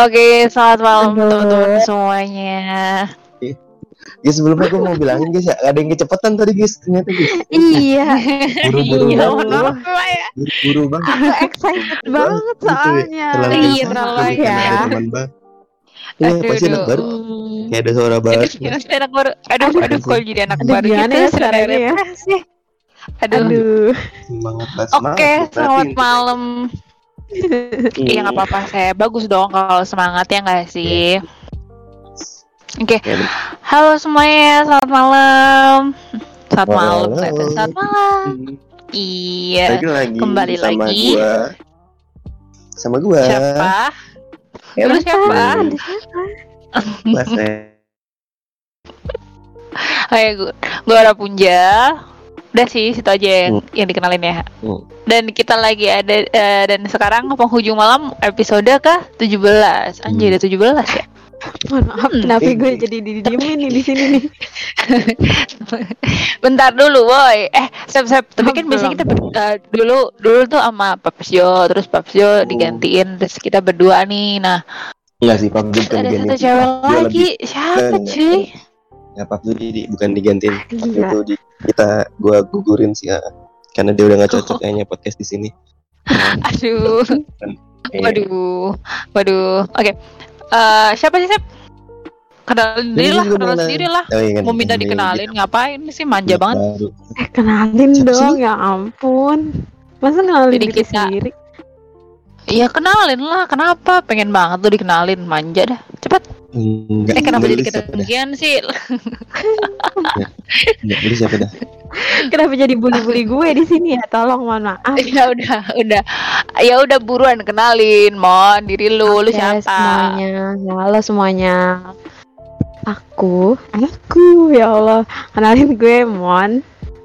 Oke, selamat malam teman-teman semuanya. Ya sebelumnya gue mau bilangin guys ya, ada yang kecepatan tadi guys ternyata guys. Iya, Buru-buru Iya, banget. ya. Buru-buru banget. aku excited banget ya, soalnya. terlalu Iya, terlalu ya. Iya, pasti anak baru. Kayak ada suara baru. Aduh, pasti anak baru. Aduh, Aduh. aduh, kalau jadi anak baru gitu ya suaranya ya? Aduh. Aduh. Oke, selamat malam. Iya nggak apa-apa, saya bagus dong kalau semangat ya nggak sih. Oke, Ya, halo semuanya, selamat malam. Selamat Malam. selamat malam. Iya. Lagi Kembali sama lagi. gua. Sama gua. Siapa? Ya, Lu siapa? Mas. Hai, gue gue Rapunja. Udah sih, situ aja yang, yang dikenalin ya. Hmm. Dan kita lagi ada eh, dan sekarang penghujung malam episode ke 17. Anjir, udah 17 ya. Mohon maaf, Hmm. kenapa gue jadi didiemin nih di sini nih? Bentar dulu, boy. Eh, Sep, Sep. Tapi kan biasanya kita ber- eh, dulu dulu tuh sama Papsjo, terus Papsjo digantiin, terus kita berdua nih. Nah, Enggak sih, bukan ada satu cewek lagi. Siapa, cuy? Ya, Pak Zul di, bukan digantiin. Waktu Gila. itu di, kita gua gugurin sih ya. Karena dia udah gak cocok kayaknya podcast di sini. Aduh. Iya. Waduh, waduh. Oke, Eh, siapa sih Sep? Kenalin diri Jadi lah, mau sendiri lah. Oh, iya, kan, Mau minta dikenalin, ngapain sih manja banget? Baru. Eh, kenalin Siapa dong, sih? ya ampun. Masa kenalin Jadi diri kita- sendiri? Iya kenalin lah, kenapa? Pengen banget tuh dikenalin, manja dah. Cepet. Enggak. Eh kenapa enggak, jadi lu ketinggian sih? Enggak, lu siapa dah? Kenapa jadi bully-bully gue di sini ya? Tolong, mohon maaf. ya udah, udah. Ya udah buruan kenalin, Mon, diri lu, lu Oke, siapa? semuanya. Ya, halo semuanya. Aku, aku ya Allah. Kenalin gue Mon,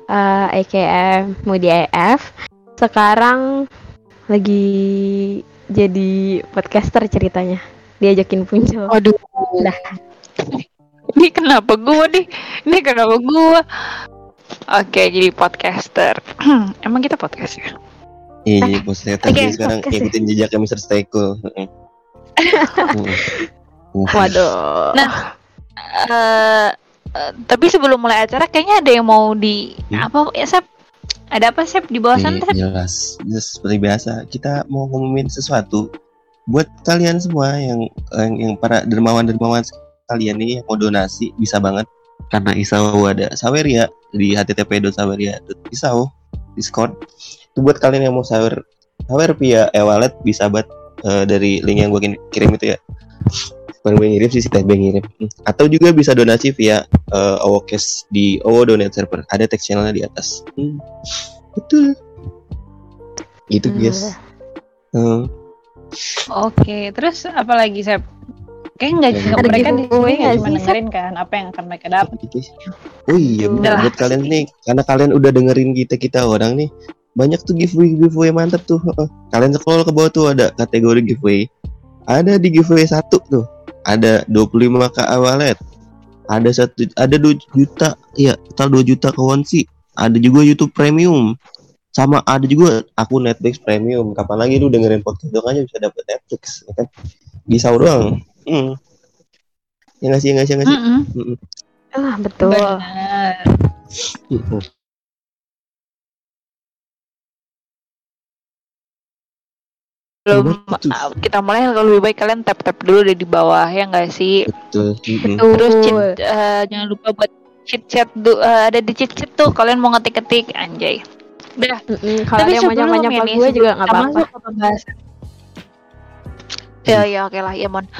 eh aka Mudi AF. Sekarang lagi jadi podcaster ceritanya. Diajakin Punco. Waduh. Dah. Ini kenapa gua nih? Ini kenapa gua? Oke, jadi podcaster. Emang kita podcast ya? Iya, jadi posnya Oke, tapi sekarang podcast ya. ngikutin jejaknya Mr. Steko. Waduh. Nah, eh eh, tapi sebelum mulai acara kayaknya ada yang mau di Hmm? apa ya Sep? Ada apa Sep di bawah sana Iya, Sep? jelas. Jelas, seperti biasa, kita mau ngomongin sesuatu buat kalian semua yang yang, yang para dermawan-dermawan kalian nih yang mau donasi bisa banget karena Isau ada Saweria di http.saweria.isau Discord. Itu buat kalian yang mau sawer sawer via e-wallet bisa banget eh, dari link yang gue kirim itu ya. Bukan gue ngirim sih, si Tebe ngirim. Hmm. Atau juga bisa donasi via eh, Owocast di Owo Donate Server. Ada text channelnya di atas. Hmm. Betul. Gitu guys. Hmm. Oke, terus apa lagi Sep? Kayaknya nggak nggak- mereka di sini nggak cuma dengerin kan apa yang akan mereka dapat. Gitu. Oh iya, benar. buat kalian nih, karena kalian udah dengerin kita kita orang nih, banyak tuh giveaway giveaway mantap tuh. Kalian scroll ke bawah tuh ada kategori giveaway. Ada di giveaway satu tuh, ada 25 k wallet, ada satu, ada 2 juta, ya total 2 juta ke Wonsi, ada juga YouTube Premium, sama ada juga akun Netflix Premium. Kapan lagi lu dengerin podcast dong aja bisa dapet Netflix, ya kan? Bisa doang. Hmm. Ya nggak sih, ya nggak sih, ya nggak sih? Ah, betul. Benar. Belum Betul. uh, kita mulai kalau lebih baik kalian tap tap dulu deh di bawah ya nggak sih? Betul. Mm-mm. Betul. Terus cheat, eh, jangan lupa buat cheat chat du- eh, ada di cheat chat tuh kalian mau ngetik-ketik anjay. Udah. Mm-mm, Kalau ada yang manja-manja ini, gue juga nggak apa-apa. masuk ke pembahasan. Ya ya oke lah ya mon.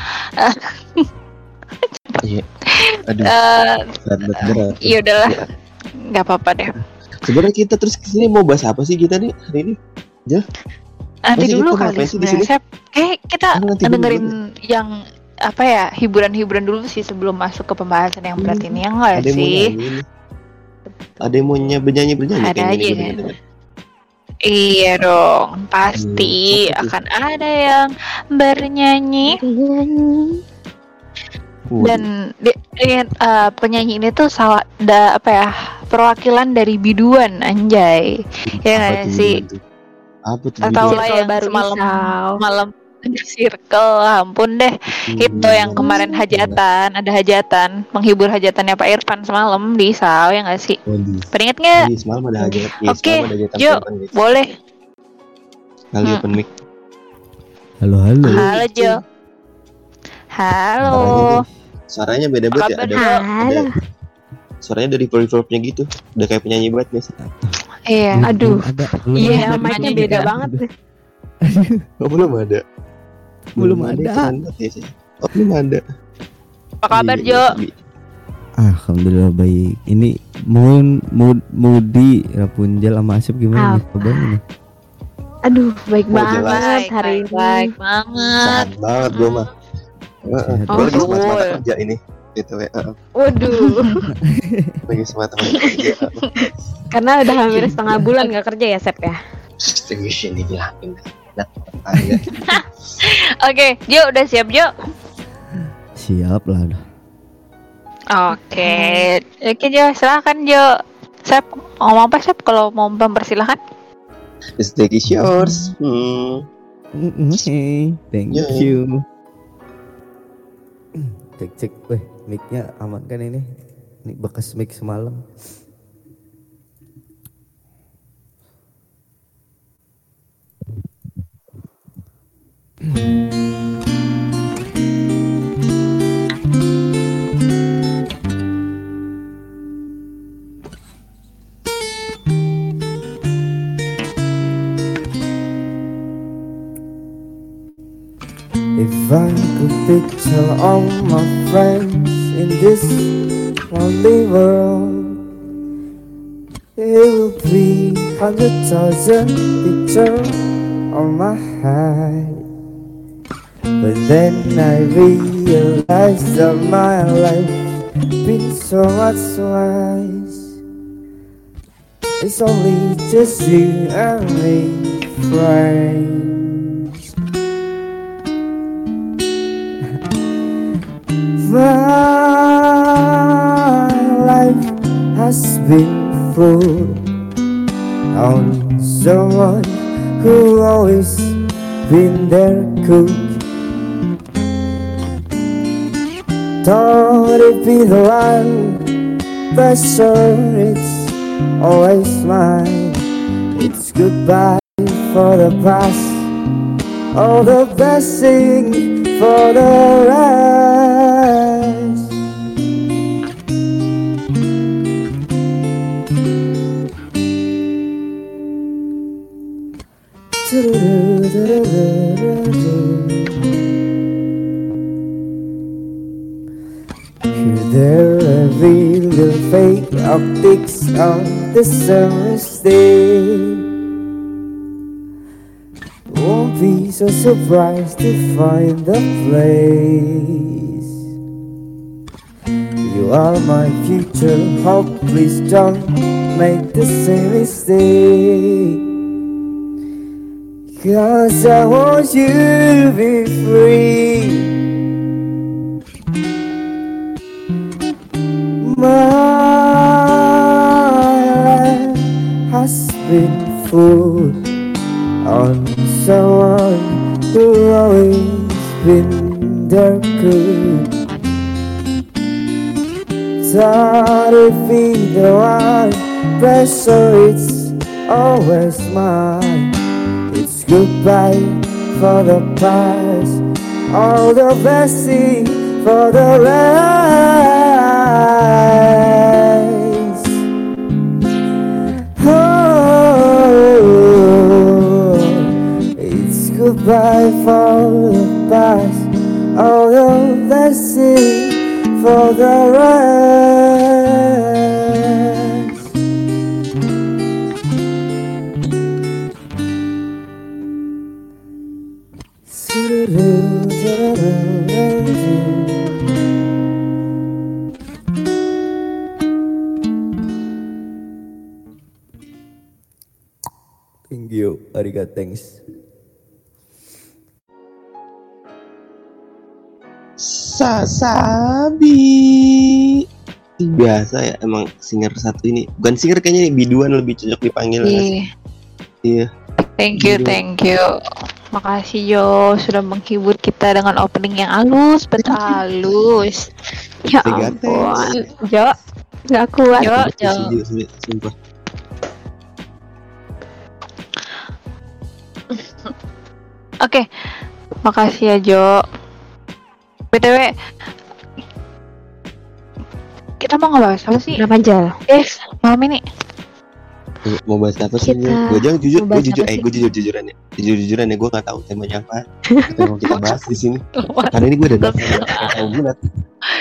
Iya. Aduh, Eh, berat berat berat. ya udahlah. nggak apa-apa deh. Sebenarnya kita terus ke sini mau bahas apa sih kita nih hari ini? Nanti Masih dulu kali ngapain sih di sebenarnya. Kayak kita nanti dulu, dengerin yang apa ya hiburan-hiburan dulu sih sebelum masuk ke pembahasan yang berat Hmm. ini ya yang mau sih? Ada yang mau ny- bernyanyi bernyanyi Ada aja kan. dengar. Iya dong, pasti Hmm, apa tuh? akan ada yang bernyanyi dan di- di- eh, penyanyi ini tuh salah da, apa ya perwakilan dari biduan anjay ya Apa nggak sih? Apa tuh? Atau lah yang baru semalam malam circle ampun deh itu yang kemarin hajatan ada hajatan menghibur hajatannya Pak Irfan semalam di Isau ya nggak sih peringat nggak Ini semalam ada hajat. Iya, Oke, semalam ada hajatan Jo. Irfan, guys. boleh Kali Hmm. open mic. Halo halo. halo Jo halo Suaranya beda banget ya. Ada, ada suaranya dari reverb-nya gitu. Udah kayak penyanyi banget guys. iya Belum- aduh. Iya, Iya, mic-nya namanya beda juga. banget. Oh, belum ada. Belum ada. ya. Oh, belum ada. apa kabar Iya, Jo iya. Alhamdulillah baik. Ini Moon, Mood, Moody, Rapunzel sama Asep gimana nih kabarnya nih? Aduh, baik Oh, banget baik, hari baik, ini. baik banget Sehat banget gue mah. Heeh. Sehat. Gue lagi Oh, semangat kerja ini. Gitu ya. Heeh. Waduh, Lagi semangat kerja. karena udah hampir setengah bulan gak kerja ya, Sep ya? Serius ini bilangin. Oke Jo udah siap Jo Siap lah. oke oke Jo silakan Jo Sep ngomong apa Sep kalau mau mempersilahkan The stage is yours. Hmm. Mm, Hey, thank Ya. you. Cek cek, weh, mic-nya aman kan ini? Ini bekas mic semalam. If I could picture all my friends in this lonely world, it would be hundred thousand pictures on my head. But then I realized that my life been so much worse. It's only just you and me, friends. My life has been full on someone who always been there cook. Thought it'd be the one, but sure it's always mine. It's goodbye for the past, all the blessing for the rest. Here there every little fake optics of the summer's day. Won't be so surprised to find the place. You are my future hope, please don't make the same mistake. Cause I want you to be free. My has been full on someone who always been there good. It'd be the one, so it's always mine. It's goodbye for the past, all the blessing for the rest. Oh, it's goodbye for the past, all the blessing for the rest. You, arigato, thanks. Sasabi. Biasa ya emang singer satu ini. Bukan singer kayaknya nih, biduan lebih cocok dipanggil. Iya. Iya. Thank you, Biduan. thank you. Makasih Jo sudah menghibur kita dengan opening yang halus, betul halus. Ya ampun. Jo, nggak kuat. Jo, Jo. Setuju, sumpah. Oke, makasih ya Jo. btw, kita mau ngebahas apa sih? Udah panjang. Guys, malam ini mau bahas apa sih Kita gue jangan jujur gue jujur eh gue jujur jujuran ya jujur jujuran ya gue nggak tahu temanya apa mau kita bahas di sini karena ini gue udah daftar nggak tahu bulat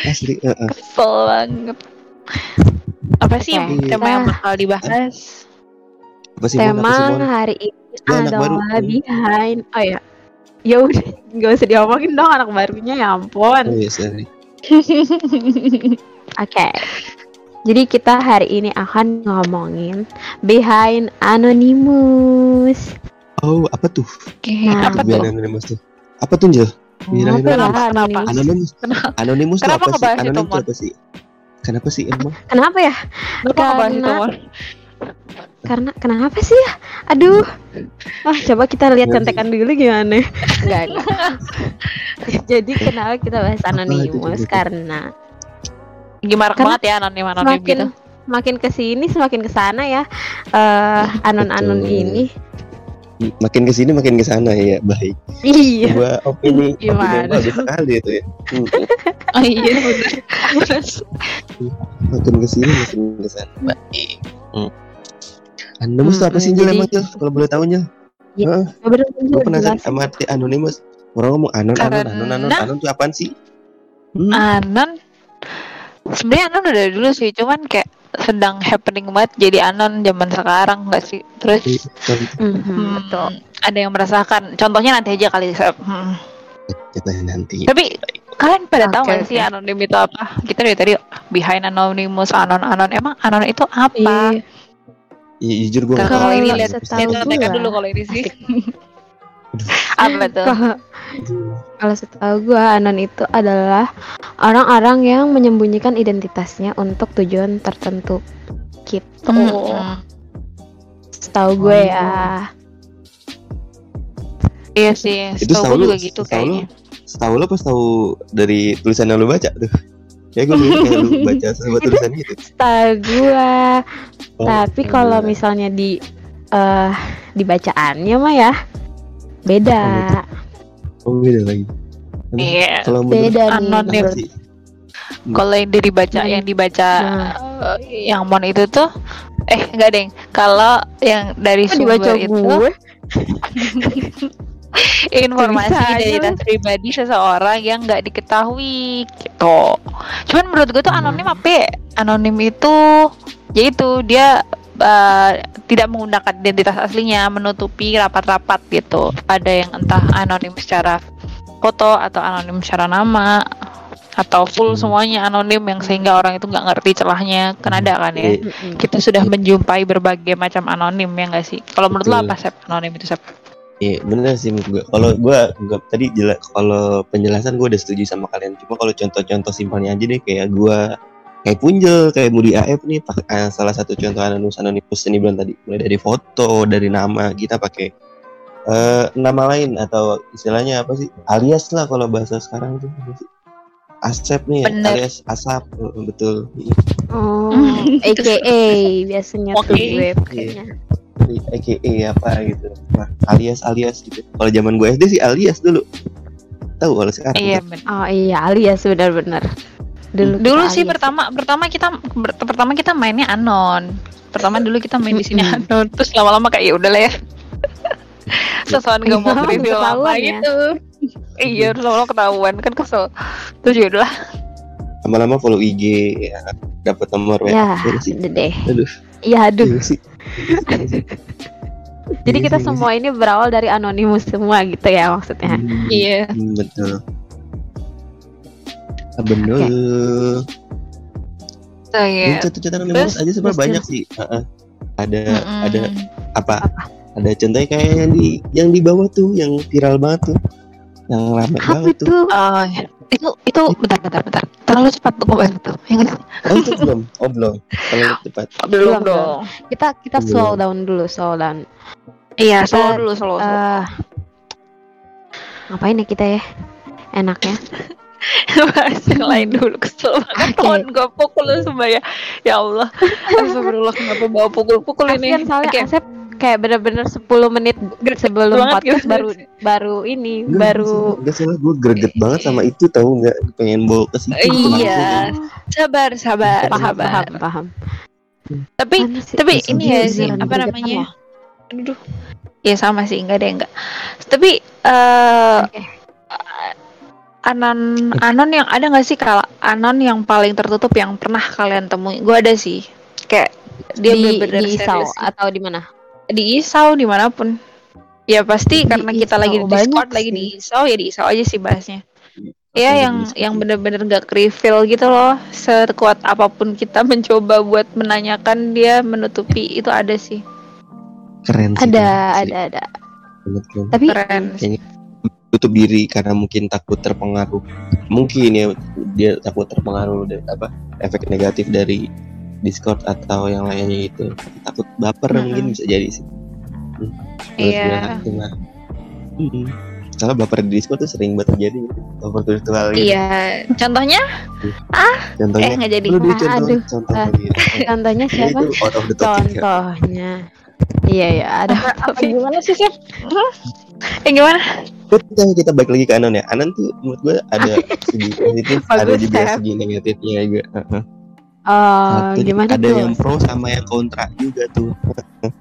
asli eh, eh. kesel banget. Apa sih tema yang bakal dibahas? apa sih Tema hari ini Anak baru. adalah behind. Oh ya. Ya udah, nggak usah diomongin dong anak barunya ya ampun. oh iya sorry Oke. Jadi kita hari ini akan ngomongin behind anonymous. oh apa tuh Oke, Nah. apa tuh? anonimus tuh apa tuh Jel ya Kenapa? anonymous? anonimus Kenapa, apa sih ngebahas itu, apa sih kenapa sih emang Kenapa ya? kenapa ngebahas itu, Karena- kenapa sih ya? Aduh. Wah, coba kita lihat contekan dulu gimana. Enggak. Jadi kenapa kita bahas Apa itu anonymous? contekan? Karena Gimana Karena banget ya anonim anonim semakin gitu. makin ke sini semakin ke sana ya. Eh anon-anon Betul. ini. makin ke sini makin ke sana ya baik Iya. gua opini opini yang Gimana? bagus sekali itu ya Hmm, Oh iya. Terus, makin ke sini makin ke sana baik hmm. Anonimus tuh apa sih Jel emang Jel kalau boleh tahu Jel Ya, Heeh. bener gue penasaran sama arti anonimus orang ngomong anon anon anon anon anon tuh apaan sih Hmm, anon sebenarnya anon udah dulu sih, cuman kayak sedang happening banget jadi anon zaman sekarang nggak sih? Terus Mhm, hmm, betul. ada yang merasakan. Contohnya nanti aja kali. Hmm. kita nanti Tapi kalian pada tahu Oke, nggak sih oke. anonim itu apa? Kita dari tadi behind anonymous, anon anon. Emang anon itu apa? Iya. Iya, jujur gue Kalau Kalau ini nggak lihat contekan gua. dulu kalau ini sih. apa tuh? Kalau- setahu gua anon itu adalah orang-orang yang menyembunyikan identitasnya untuk tujuan tertentu. Gitu. Hmm. Setahu gue ya. Iya sih, Itu setahu gue lu- juga gitu setahu kayaknya. setahu lo pas tahu dari tulisan yang lu baca tuh ya gue kayak lu baca sebuah tulisan gitu Setahu gua. Oh, Tapi kalau misalnya di eh dibacaannya mah ya beda. oh beda lagi Emang Iya. kalau menurut Beda. Anonim. sih Kalau yang dari baca, Hmm. yang dibaca, Nah. eh, yang mon itu tuh, eh enggak deng. Kalau yang dari dibaca sumber itu gue? informasi Bisa aja identitas pribadi seseorang yang nggak diketahui gitu. Cuman menurut gue tuh Hmm. anonim apa? ya? Anonim itu, yaitu dia eh, tidak menggunakan identitas aslinya, menutupi rapat-rapat gitu. Ada yang entah anonim secara foto atau anonim secara nama atau full Hmm. semuanya anonim yang sehingga orang itu nggak ngerti celahnya kan ada kan ya Iya. Kita sudah menjumpai berbagai macam anonim ya nggak sih kalau menurut lo apa sep anonim itu sep Iya bener sih menurut gue. Kalau gue tadi jelas kalau penjelasan gue udah setuju sama kalian. Cuma kalau contoh-contoh simpelnya aja deh kayak gue kayak Punjel, kayak Mudi AF nih pakai eh, salah satu contoh anonimus anonimus ini bilang tadi mulai dari foto, dari nama kita pakai eh nama lain atau istilahnya apa sih alias lah kalau bahasa sekarang tuh? Asep nih Bener. alias Asap betul Oh, AKA biasanya tuh Oke. gue pakainya. AKA apa gitu. Nah, alias alias gitu. Kalau zaman gue SD sih alias dulu. Tahu kalau sekarang iya bener. Oh iya, alias benar-benar. Dulu, dulu sih alias. pertama pertama kita ber- pertama kita mainnya anon. Pertama dulu kita main di sini anon. Terus lama-lama kayak ya udahlah ya. Sesuatu nggak mau apa ketahuan ya. gitu. Iya terus lama-lama ketahuan kan kesel. Terus ya udahlah. Lama-lama follow IG ya, dapat nomor WA Ya, Iya sih. udah deh. aduh Iya, aduh. iya sih Jadi Iya kita sih, iya semua ini berawal dari anonimus semua gitu ya maksudnya. Hmm, Iya. hmm, betul Ah, bener so, Ini ya contoh-contoh anonimus Terus, aja sebenarnya terus, banyak sih Heeh. ada Mm-mm. ada apa ada contohnya kayak yang di yang di bawah tuh yang viral banget tuh yang Apa banget tuh? Oh. Itu itu bentar bentar bentar. Terlalu cepat tuh bahas itu. Yang itu oh itu belum. Oh belum. Kalau tepat Belum dong. Kita kita Belum. slow down dulu, slow down. iya Kita, slow dulu slow, slow. Eh, ngapain ya kita ya? Enaknya. Bahas yang lain dulu kesel banget. Kawan gue pukul lu semua ya. Ya Allah. Astagfirullah kenapa bawa pukul-pukul ini? Kasian soalnya Oke. Asep kayak bener-bener 10 menit sebelum banget podcast gitu. baru baru ini Nggak, baru Gak salah gue greget banget sama itu tahu nggak? Pengen bawa ke situ. Iya. sabar sabar paham paham paham. Tapi tapi ini ya sih apa greget namanya? aduh. Ya sama sih enggak deh enggak tapi eh Oke. anon anon yang ada nggak sih kalau anon yang paling tertutup yang pernah kalian temui? Gue ada sih. Kayak dia di, bener-bener di serius. atau di mana di Isau di mana pun ya pasti Di karena kita lagi di Discord lagi sih. di Isau ya di Isau aja sih bahasnya Apa ya yang yang ya? bener-bener gak refill gitu loh sekuat apa pun kita mencoba buat menanyakan dia menutupi itu ada sih keren sih. ada keren sih. ada ada keren. tapi keren tutup diri karena mungkin takut terpengaruh mungkin ya dia takut terpengaruh dari apa efek negatif dari Discord atau yang lainnya itu takut baper Mm-mm. mungkin bisa jadi sih Hmm. Iya. mah. Mm-mm. Soalnya baper di Discord tuh sering banget terjadi baper virtual gitu. iya contohnya Contohnya eh nggak jadi lu dia Ah, contoh, aduh. contoh Ah. lagi. contohnya siapa itu out of the topic ya. contohnya iya ya ada apa gimana sih sih eh gimana Kita, kita balik lagi ke Anon ya. Anon tuh menurut gue ada segi positif, ada juga segi negatifnya juga. Heeh. Oh Satu, gimana ada tuh yang pro sama yang kontra juga tuh.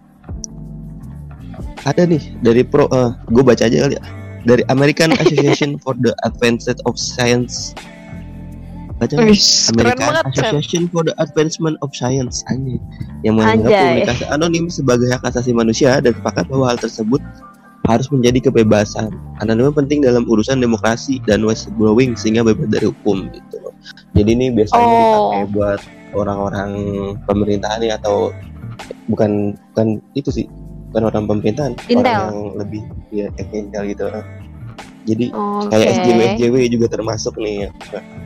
ada nih dari pro, gue baca aja kali ya. Dari American Association for the Advancement of Science. Baca keren American banget. Association for the Advancement of Science anjing yang menganggap Anjay. publikasi anonim sebagai hak asasi manusia dan sepakat bahwa hal tersebut harus menjadi kebebasan. Anonimat penting dalam urusan demokrasi dan whistleblowing sehingga bebas dari hukum gitu. Jadi ini biasanya Oh. dipakai buat orang-orang pemerintahan nih atau bukan bukan itu sih bukan orang pemerintahan Intel. orang yang lebih ya kayak intel gitu jadi oke kayak SJW SJW juga termasuk nih ya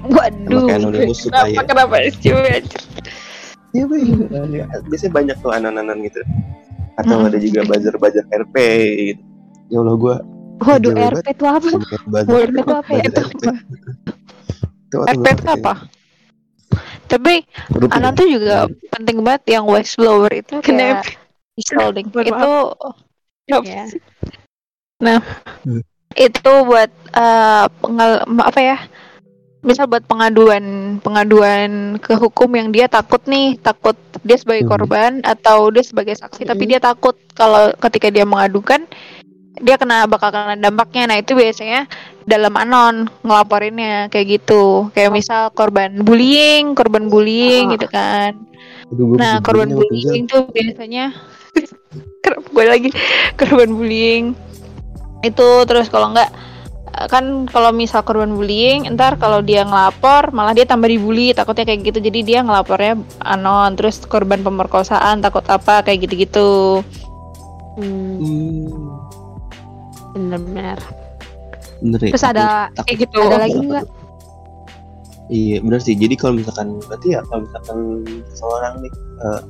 waduh Pakai anonimus kenapa supaya- kenapa SJW Iya, ya, biasanya banyak tuh anon-anon gitu. Atau Hmm. ada juga buzzer-buzzer RP gitu. Ya Allah gua waduh RP itu apa. Waduh, itu apa ya? Itu gua itu apa? tapi Grup anon ya. tuh juga penting banget yang whistleblower itu kayak Kenapa? Withholding. Mohon itu ya itu buat eh, pengal- apa ya? Misal buat pengaduan pengaduan ke hukum yang dia takut nih takut dia sebagai Hmm. korban atau dia sebagai saksi tapi dia takut kalau ketika dia mengadukan dia kena bakal kena dampaknya. Nah itu biasanya dalam anon ngelaporinnya kayak gitu. Kayak misal korban bullying korban bullying Oh. gitu kan. Aduh, Nah, korban bullying tuh biasanya kenapa gue lagi korban bullying. Itu terus kalau enggak kan kalau misal korban bullying ntar kalau dia ngelapor malah dia tambah dibully takutnya kayak gitu. Jadi dia ngelapornya anon terus korban pemerkosaan takut apa kayak gitu-gitu. Hmm, Hmm, bener-bener bener ya. terus ada Takut- kayak gitu ada lagi nggak Iya benar sih. Jadi kalau misalkan berarti ya kalau misalkan seorang nih eh,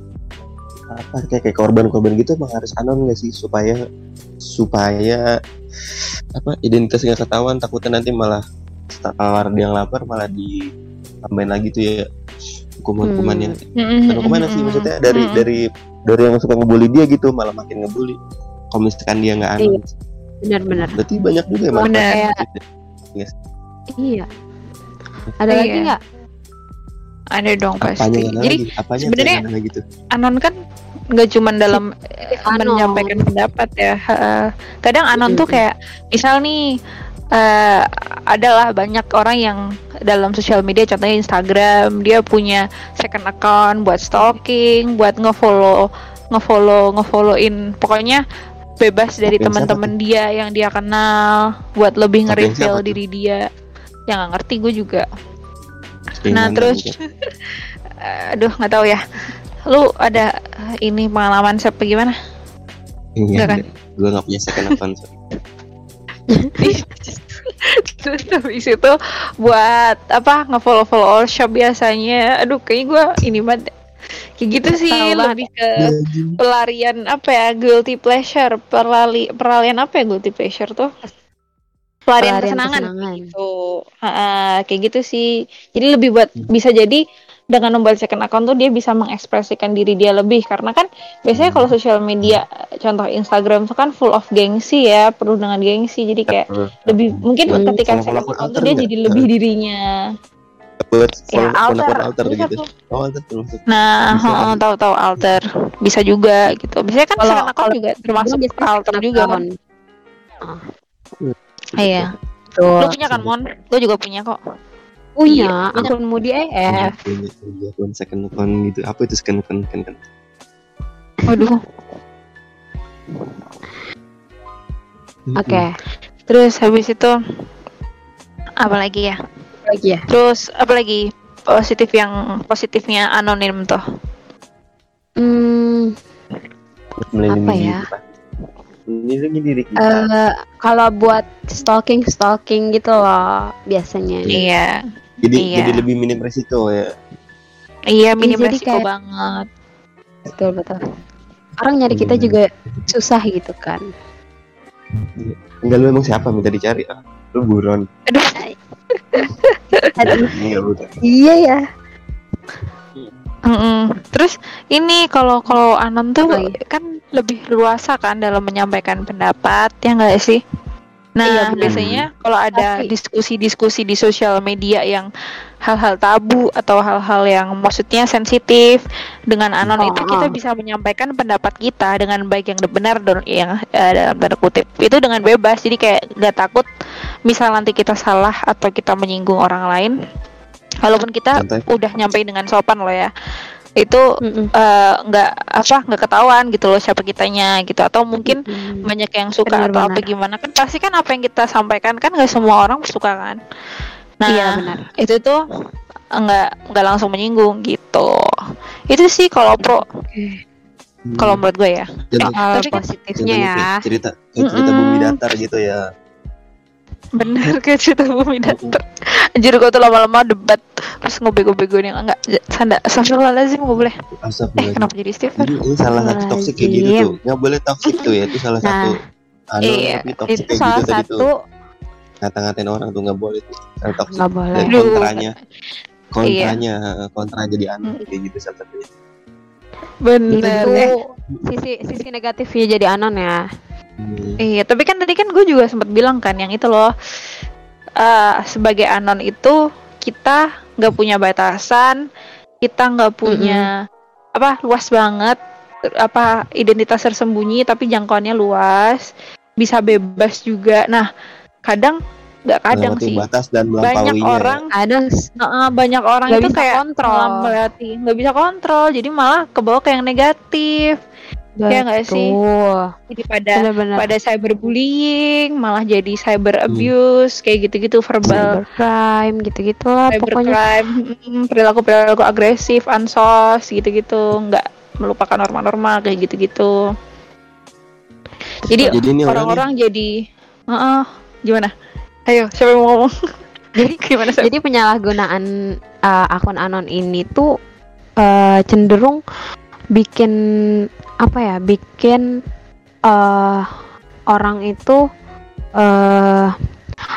apa kayak kayak korban-korban gitu emang harus anon nggak sih supaya supaya apa identitas nggak ketahuan takutnya nanti malah setelah dia ngelapor malah ditambahin lagi tuh ya hukuman-hukumannya. Bukan hukuman sih maksudnya dari dari dari yang suka ngebully dia gitu malah makin ngebully. Kalau misalkan dia nggak anon, bener-bener berarti banyak juga Bener. manfaat. iya ada Iya. lagi nggak ada dong Apanya pasti yang jadi lagi? Sebenarnya- gitu? anon kan nggak cuman dalam eh, Anon. menyampaikan pendapat ya Heeh. kadang anon tuh kayak misal nih eh, adalah banyak orang yang dalam sosial media contohnya Instagram dia punya second account buat stalking buat ngefollow ngefollow ngefollowin pokoknya bebas dari teman-teman dia yang dia kenal buat lebih nge-reveal diri dia. Yang nggak ngerti gue juga. Kayak Nah, terus- aduh nggak tahu ya. Lu ada ini pengalaman siapa gimana? Iya, Enggak kan? gue gak punya second account. terus habis itu buat apa ngefollow follow all shop biasanya. Aduh kayaknya gue ini banget. Kayak gitu sih banget. lebih ke Anjing. pelarian apa ya guilty pleasure perlali peralihan apa ya guilty pleasure tuh pelarian, Pelarian kesenangan, kesenangan. gitu. Heeh, kayak gitu sih. Jadi lebih buat Hmm. bisa jadi dengan membuat second account tuh dia bisa mengekspresikan diri dia lebih karena kan biasanya kalau sosial media contoh Instagram tuh kan full of gengsi ya penuh dengan gengsi jadi kayak lebih mungkin Hmm, ketika second akun account tuh dia jadi lebih dirinya buat ya alter. akun alter bisa gitu. Tuh. oh alter termasuk nah heeh, tahu-tahu alter. Bisa juga gitu. Biasanya kan Kalau- second account juga termasuk alter second juga kan iya. Lu punya kan mon? Gue juga punya kok. Punya. Iya, akun Punya, EF. punya, punya. Akun second account gitu. Apa itu second account kan kan waduh Oke. terus habis itu apa lagi ya Lagi ya. Terus apalagi positif yang positifnya anonim tuh? Hmm, Apa ya? Melindungi diri kita eh, kalau buat stalking stalking gitu loh biasanya. Iya, jadi iya. jadi lebih minim resiko ya iya minim jadi resiko kayak- banget. Betul betul. Orang nyari kita Hmm. juga susah gitu kan. enggak lu emang siapa minta dicari ah lu buron Aduh, Aduh, iya udah iya ya. mm-mm. terus ini kalau kalau anon tuh Apa lagi? kan lebih luasa kan dalam menyampaikan pendapat ya nggak sih? Nah Iya, biasanya kalau ada diskusi-diskusi di sosial media yang hal-hal tabu atau hal-hal yang maksudnya sensitif dengan anon Oh, itu kita oh. bisa menyampaikan pendapat kita dengan baik yang benar dan yang eh, dalam tanda kutip itu dengan bebas jadi kayak gak takut misal nanti kita salah atau kita menyinggung orang lain walaupun kita Santai. udah nyampein dengan sopan loh ya itu eh, nggak apa nggak ketahuan gitu loh siapa kitanya gitu. Atau mungkin Mm-mm. banyak yang suka Benar, atau apa benar. gimana. Kan pasti kan apa yang kita sampaikan kan nggak semua orang suka kan. Nah Iya, benar. itu tuh nggak nggak langsung menyinggung gitu. Itu sih kalau pro. Kalau menurut gue ya. Contoh- Hal tapi kan- positifnya ya. cerita cerita Mm-mm. bumi datar gitu ya bener kayak cerita bumi datar anjir gue tuh lama-lama debat terus ngobego-bego yang enggak sanda astagfirullahaladzim gue boleh eh kenapa jadi Stephen Ini, ini salah satu toxic kayak gitu tuh. Nggak boleh toxic tuh ya. Itu salah Nah, satu anu iya, Itu kayak salah gitu tadi tuh. satu Ngata-ngatain orang tuh nggak boleh tuh. Yang toxic. nggak boleh. Dan kontranya. Kontranya, kontra jadi anu Hmm. kayak gitu salah satunya. bener Itu eh, sisi sisi negatifnya jadi anon ya. Hmm. Iya, tapi kan tadi kan gue juga sempat bilang kan yang itu loh. eh sebagai anon itu kita nggak punya batasan, kita nggak punya apa luas banget apa identitas tersembunyi tapi jangkauannya luas, bisa bebas juga. Nah, kadang nggak kadang Melewati sih batas dan banyak melampauinya. orang Ada Heeh, banyak orang Nggak itu bisa kayak kontrol. melewati nggak bisa kontrol jadi malah kebawa ke yang negatif Ya nggak sih? Betul. jadi pada Benar-benar. pada cyberbullying malah jadi cyber abuse kayak gitu-gitu verbal cybercrime gitu-gitu lah pokoknya. cybercrime mm, perilaku-perilaku agresif ansos gitu-gitu nggak melupakan norma-norma kayak gitu-gitu jadi orang-orang jadi Heeh, gimana ayo siapa yang mau ngomong Jadi gimana Sep? Jadi penyalahgunaan uh, akun anon ini tuh uh, cenderung bikin apa ya? Bikin uh, orang itu uh,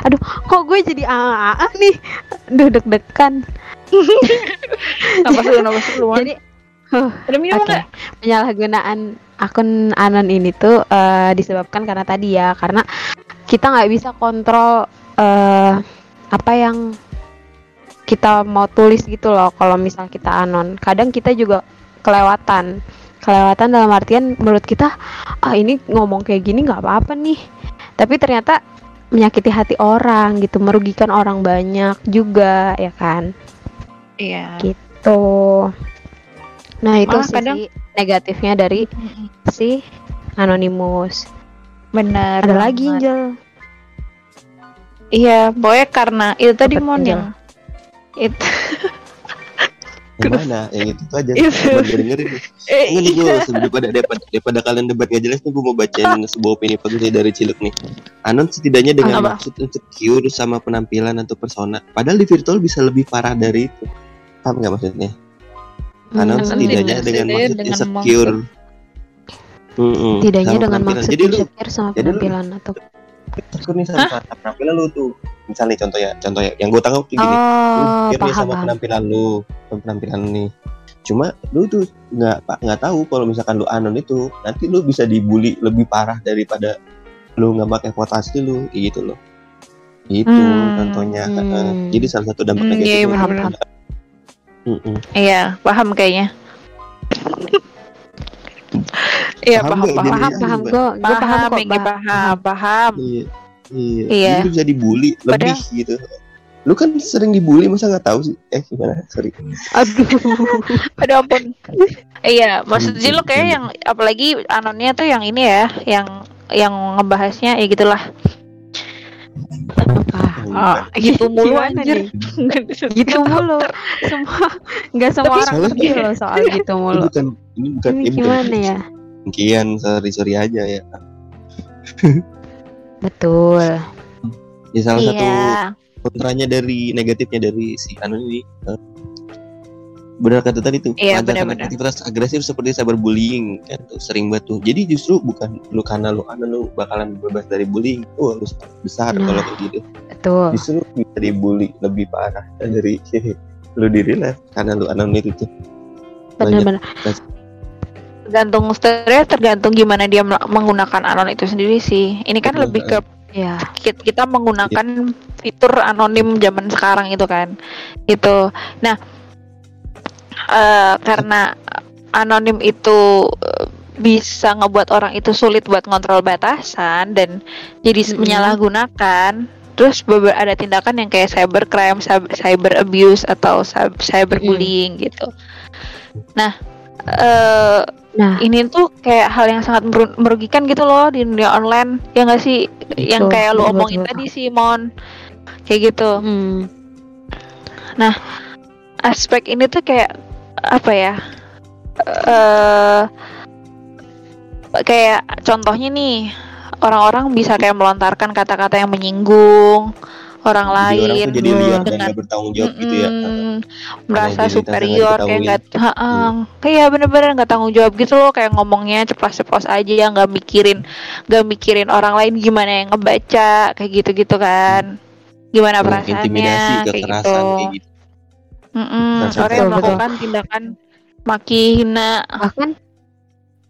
aduh, kok gue jadi AA nih? Duh deg-degan. Jadi huh, ada minum nggak? penyalahgunaan akun anon ini tuh eh, disebabkan karena tadi ya, karena kita nggak bisa kontrol eh, apa yang kita mau tulis gitu loh. Kalau misal kita anon, kadang kita juga kelewatan, kelewatan dalam artian menurut kita, ah ini ngomong kayak gini nggak apa-apa nih, tapi ternyata menyakiti hati orang gitu, merugikan orang banyak juga ya kan Iya. gitu. Nah itu Malah sisi kadang- negatifnya dari si anonimus. Benar. Ada lagi. Angel. Iya, pokoknya karena itu tadi mon yang itu yang mana? Yang itu aja. Buat gue dengerin. eh, Ini nih gue iya. daripada, daripada, daripada kalian debat gak jelas nih gue mau bacain sebuah opini bagus nih dari Ciluk nih. Anon setidaknya dengan Apa? maksud insecure sama penampilan atau persona. Padahal di virtual bisa lebih parah dari itu. Paham nggak maksudnya? Anon Hmm, setidaknya setidaknya dengan maksud dengan insecure. Mm-mm, Tidaknya sama dengan penampilan. maksud Jadi lu insecure sama jadi lu- penampilan atau takut nih sama sama penampilan lu tuh misalnya contoh ya contoh ya yang gue tangkap tuh gini Oh, paham, sama paham. penampilan lu penampilan nih cuma lu tuh nggak pak nggak tahu kalau misalkan lu anon itu nanti lu bisa dibully lebih parah daripada lu nggak pakai foto asli lu kayak gitu loh itu Hmm. contohnya Hmm. jadi salah satu dampak Hmm, iya, negatifnya benar, itu benar. ada. Mm-mm. Iya, paham kayaknya. Iya, Paham paham, nggak paham. gini? paham paham gue gue paham Paham, kok Bah. paham, paham. Iya, iya. Iya. Jadi lu bisa dibully lebih gitu. Lu kan sering dibully masa nggak tahu sih? Eh gimana? Sorry. aduh Aduh ampun. iya, maksudnya lo kayak yang apalagi anonnya tuh yang ini ya, yang yang ngebahasnya ya gitulah. apa Ah, gitu mulu Gimana anjir. gitu mulu. Semua nggak semua Tapi orang soalnya- ngerti loh soal gitu Ini mulu. bukan ini bukan ini ini bukan gimana ya? Kian sorry sorry aja ya. betul. Ya salah satu Iya. kontranya dari negatifnya dari si Anon ini eh, benar kata tadi tuh Iya, benar-benar. aktivitas agresif seperti cyberbullying kan tuh sering banget tuh. Jadi justru bukan lu karena lu Anon lu bakalan bebas dari bullying tuh harus besar Nah. kalau kayak gitu. betul. Justru bisa dibully lebih parah dari lu diri lah karena lu Anon itu tuh. Benar-benar. Tergantung sebenarnya tergantung gimana dia menggunakan anon itu sendiri sih. Ini kan Betul, lebih ke ya kita, kita menggunakan fitur anonim zaman sekarang itu kan. Itu nah eh, karena anonim itu eh, bisa ngebuat orang itu sulit buat ngontrol batasan dan jadi Mm-mm. menyalahgunakan. Terus ada tindakan yang kayak cybercrime cyber, cyber abuse atau cyber cyberbullying gitu. Nah eh nah. ini tuh kayak hal yang sangat meru- merugikan gitu loh di dunia online. Ya nggak sih? Yang Betul, kayak lu betul, omongin betul. tadi sih Mon. Kayak gitu. Hmm, aspek ini tuh kayak apa ya eh kayak contohnya nih orang-orang bisa kayak melontarkan kata-kata yang menyinggung orang Jadi orang lain tuh jadi liar dengan gak bertanggung jawab gitu ya. Merasa superior kayak nggak. Heeh. kayak bener-bener nggak tanggung jawab gitu loh kayak ngomongnya ceplos-ceplos aja ya nggak mikirin nggak mikirin orang lain gimana yang ngebaca kayak gitu-gitu kan. Gimana perasaannya intimidasi kayak gitu. kayak gitu Betul, orang yang betul. melakukan tindakan maki hina bahkan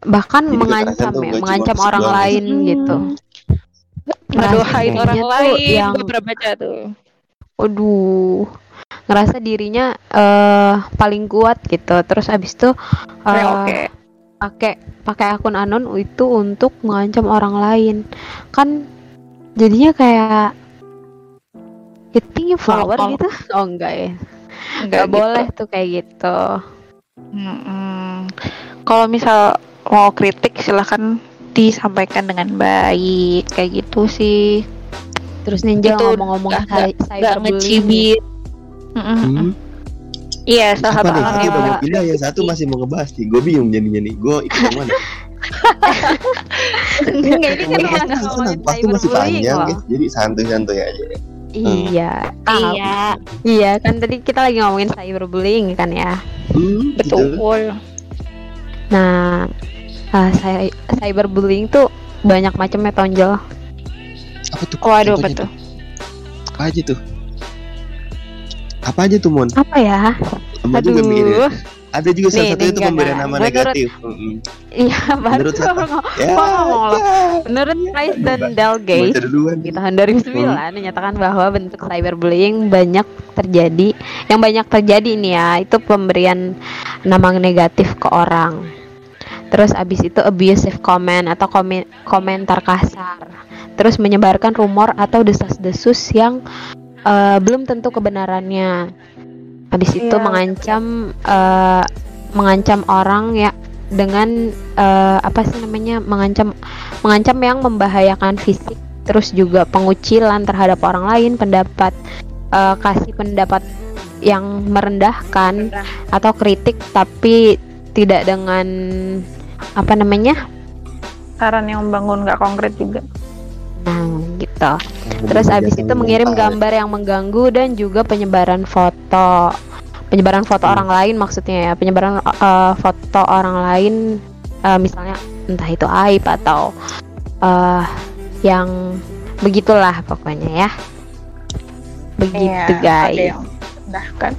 bahkan Jadi mengancam ya mengancam orang doang. lain gitu ngedoain orang tuh lain yang- gue pernah baca tuh Waduh, ngerasa dirinya eh paling kuat gitu. Terus abis itu Oke, eh, oke pakai pakai akun anon itu untuk mengancam orang lain. Kan jadinya kayak hitting flower Kalau- gitu. Oh enggak ya. Nggak Enggak gitu. boleh tuh kayak gitu. Mm-mm. Kalau misal mau kritik silahkan disampaikan dengan baik kayak gitu sih Terus Ninja Itu ngomong-ngomong nggak- cyberbullying. ngecibit Mm-mm. Hmm. iya salah Apa nih? satu Satu ya. udah mau pindah, yang satu masih mau ngebahas nih. Gue bingung jadinya nih. Gue ikut yang mana? Enggak, ini kan masih panjang, ya. jadi santuy-santuy aja. Iya, tahu. iya Iya, kan tadi kita lagi ngomongin cyberbullying kan ya. Hmm, gitu. betul Nah, uh, cy- cyberbullying tuh banyak macamnya tonjol. Apa tuh? waduh betul tuh? Apa aja tuh? Apa aja tuh, Mon? Apa ya? Sama juga mikirnya. Ada juga salah Nih, satu itu pemberian nama Menurut- negatif. Iya Menurut ngomong. Ya, ya. Menurut Price dan Baca Dalgate duluan. di tahun 2009 menyatakan bahwa bentuk cyberbullying banyak terjadi. Yang banyak terjadi ini ya, itu pemberian nama negatif ke orang. Terus abis itu abusive comment atau komen- komentar kasar. Terus menyebarkan rumor atau desas-desus yang eh, belum tentu kebenarannya. Habis itu Iya, mengancam eh, mengancam orang ya dengan eh, apa sih namanya mengancam mengancam yang membahayakan fisik terus juga pengucilan terhadap orang lain pendapat eh, kasih pendapat yang merendahkan. atau kritik tapi tidak dengan apa namanya saran yang membangun nggak konkret juga gitu Terus abis itu mengirim gambar yang mengganggu dan juga penyebaran foto. Penyebaran foto Hmm. orang lain maksudnya ya, penyebaran uh, foto orang lain uh, misalnya entah itu aib atau uh, yang begitulah pokoknya ya begitu Iya, guys ada yang mendahkan.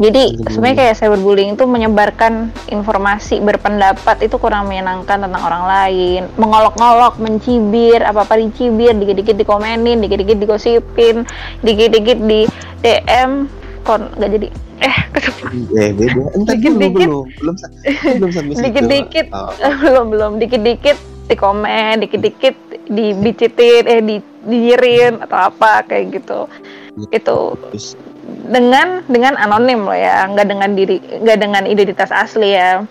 Jadi sebenarnya kayak cyberbullying itu menyebarkan informasi berpendapat itu kurang menyenangkan tentang orang lain, mengolok-olok, mencibir, apa-apa dicibir, dikit-dikit dikomenin, dikit-dikit digosipin, dikit-dikit di DM, kon nggak jadi eh kesempatan Eh beda. Entar dulu Dikit-dikit. belum belum belum sampai situ. Dikit-dikit. Oh, belum belum dikit-dikit di komen, dikit-dikit dibicitin, eh di dinyirin atau apa kayak gitu. Itu terus dengan dengan anonim loh ya, nggak dengan diri, nggak dengan identitas asli ya,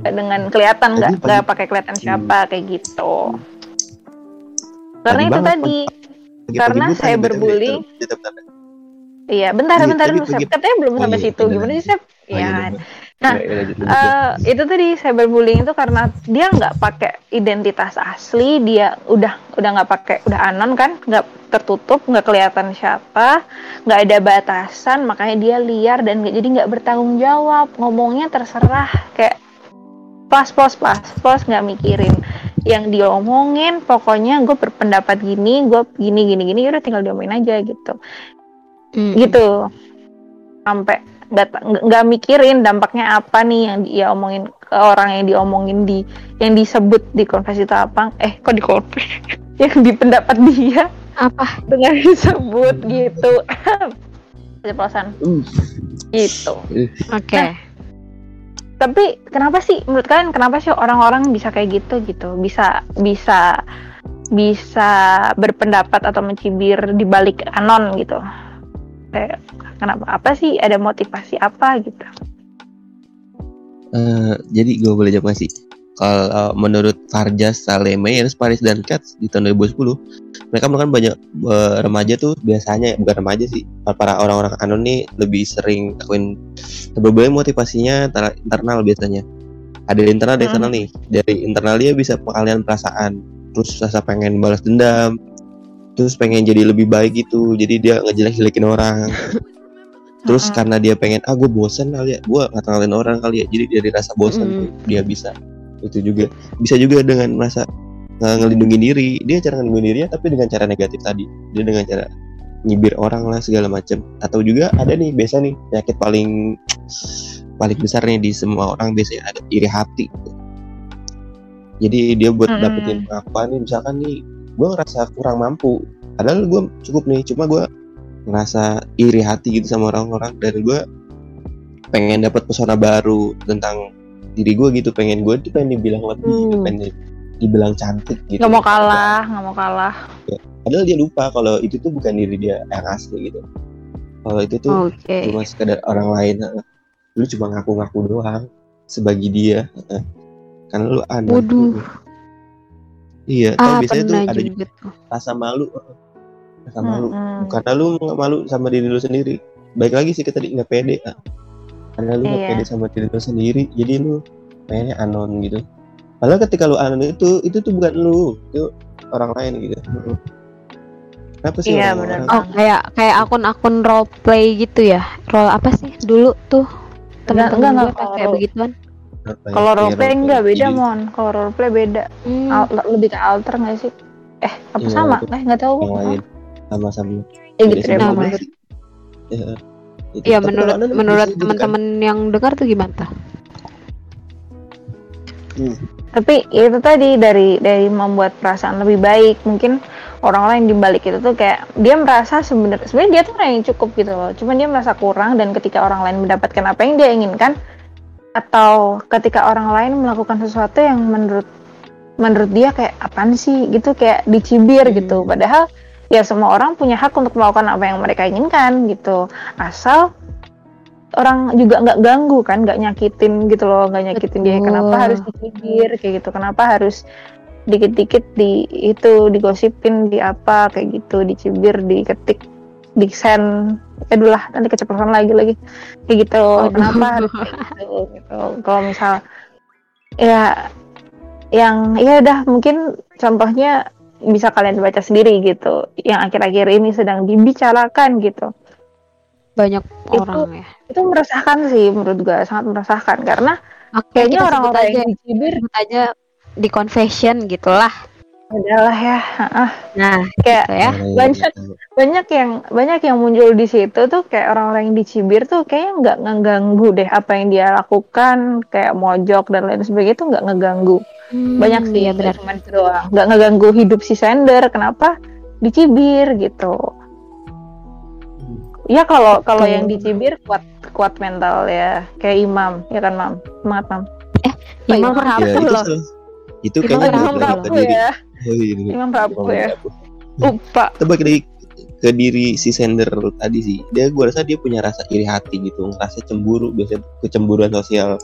nggak dengan kelihatan nggak nggak pakai kelihatan siapa kayak gitu. Karena itu banget, tadi, karena nih, cyberbullying, BTW. Bentar, bentar. iya bentar Iya, bentar tadi dulu, katanya belum sampai iya, situ, gimana sih Sep? Oh, Nah, lanjut, lanjut. Eh, itu tadi cyberbullying itu karena dia nggak pakai identitas asli, dia udah udah nggak pakai udah anon kan, nggak tertutup, nggak kelihatan siapa, nggak ada batasan, makanya dia liar dan nggak jadi nggak bertanggung jawab, ngomongnya terserah kayak pas pos pas pos nggak mikirin yang diomongin pokoknya gue berpendapat gini gue gini gini gini udah tinggal diomongin aja gitu Mm. gitu sampai nggak mikirin dampaknya apa nih yang dia omongin ke orang yang diomongin di yang disebut di konversi itu apa. Eh kok di konversi? Yang di pendapat dia. Apa? Dengan disebut gitu. Keceplosan Uh, gitu. Oke. Nah, tapi kenapa sih menurut kalian kenapa sih orang-orang bisa kayak gitu gitu? Bisa bisa bisa berpendapat atau mencibir di balik anon gitu kayak kenapa apa sih ada motivasi apa gitu eh, jadi gue boleh jawab sih? Kalau menurut Farjas Saleme, Ernest Paris dan Katz di tahun 2010, mereka melakukan banyak eh, remaja tuh biasanya bukan remaja sih, para orang-orang anon nih lebih sering lakuin cyberbullying motivasinya internal biasanya. Ada internal, ada Hmm. eksternal nih. Dari internal dia bisa pengalian perasaan, terus rasa pengen balas dendam, terus pengen jadi lebih baik gitu, jadi dia ngejelek-jelekin orang. Terus Mm-mm. karena dia pengen, ah gue bosen kali ya, gue kenalin orang kali ya, jadi dari rasa bosan Mm. dia bisa. Itu juga. Bisa juga dengan merasa ngelindungi diri. Dia cara ngelindungi dirinya tapi dengan cara negatif tadi. Dia dengan cara nyibir orang lah segala macam atau juga ada nih biasa nih penyakit paling paling besar nih di semua orang biasanya ada iri hati. Jadi dia buat Mm-mm. dapetin apa nih? Misalkan nih gue ngerasa kurang mampu. Padahal gue cukup nih cuma gue ngerasa iri hati gitu sama orang-orang dan gue pengen dapat pesona baru tentang diri gue gitu. Pengen gue tuh pengen dibilang lebih gitu, Hmm. pengen dibilang cantik gitu. Nggak mau kalah nggak mau kalah. Padahal dia lupa kalau itu tuh bukan diri dia yang asli gitu. Kalau itu tuh oke. cuma sekedar orang lain lu cuma ngaku-ngaku doang sebagai dia karena lu aneh Waduh. Iya ah biasanya tuh ada juga tuh rasa malu rasa malu Mm-mm. karena lu nggak malu sama diri lu sendiri baik lagi sih ke tadi nggak pede ah. karena lu nggak Iya. pede sama diri lu sendiri jadi lu pengennya anon gitu padahal ketika lu anon itu itu tuh bukan lu itu orang lain gitu Heeh. kenapa sih Iya, benar. oh kayak kayak akun-akun role play gitu ya role apa sih dulu tuh enggak, gue enggak, kayak kalau- begituan kalau iya, roleplay enggak beda mon. Kalau roleplay beda. Hmm. Al- lebih ke alter nggak sih? Eh apa Iya, sama? Itu eh nggak tahu yang lain. Sama-sama ya Jadi gitu deh. Ya. Iya. Tapi menurut menurut kan- teman-teman yang dengar tuh gimana? Tuh? tapi itu tadi dari dari membuat perasaan lebih baik. Mungkin orang-orang yang dibalik itu tuh kayak dia merasa sebenarnya sebenarnya dia tuh orang yang cukup gitu loh. Cuman dia merasa kurang dan ketika orang lain mendapatkan apa yang dia inginkan atau ketika orang lain melakukan sesuatu yang menurut menurut dia kayak apaan sih? Gitu kayak dicibir Hmm. gitu. Padahal ya semua orang punya hak untuk melakukan apa yang mereka inginkan gitu. Asal orang juga nggak ganggu kan nggak nyakitin gitu loh nggak nyakitin dia. Betul. kenapa harus dicibir kayak gitu? Kenapa harus dikit-dikit di itu digosipin di apa kayak gitu dicibir diketik di send aduh lah nanti keceplosan lagi lagi kayak gitu Aduh. kenapa harus kayak gitu gitu kalau misal ya yang ya udah mungkin contohnya bisa kalian baca sendiri gitu yang akhir-akhir ini sedang dibicarakan gitu Banyak Itu- orang ya. itu meresahkan sih menurut gue sangat meresahkan karena Oke, kayaknya orang-orang yang dicibir aja di confession gitulah. Adalah ya ah, Nah, kayak gitu ya. Orang yang banyak. nggak banyak yang banyak yang muncul di situ tuh kayak orang-orang yang dicibir tuh kayaknya nggak ngeganggu deh apa yang dia lakukan kayak mojok dan lain sebagainya itu nggak ngeganggu banyak Hmm, sih iya yang benar. cuma itu doang nggak ngeganggu hidup si sender kenapa dicibir gitu ya kalau kalau yang dicibir kuat kuat mental ya kayak imam ya kan mam semangat mam Imam Imam Ya, itu loh. tuh. Itu Imam kayaknya diri. ya iya, iya. Imam rabu Imam ya Rabu. lupa Itu balik lagi ke diri si sender tadi sih. Dia gua rasa dia punya rasa iri hati gitu, ngerasa cemburu biasanya kecemburuan sosial.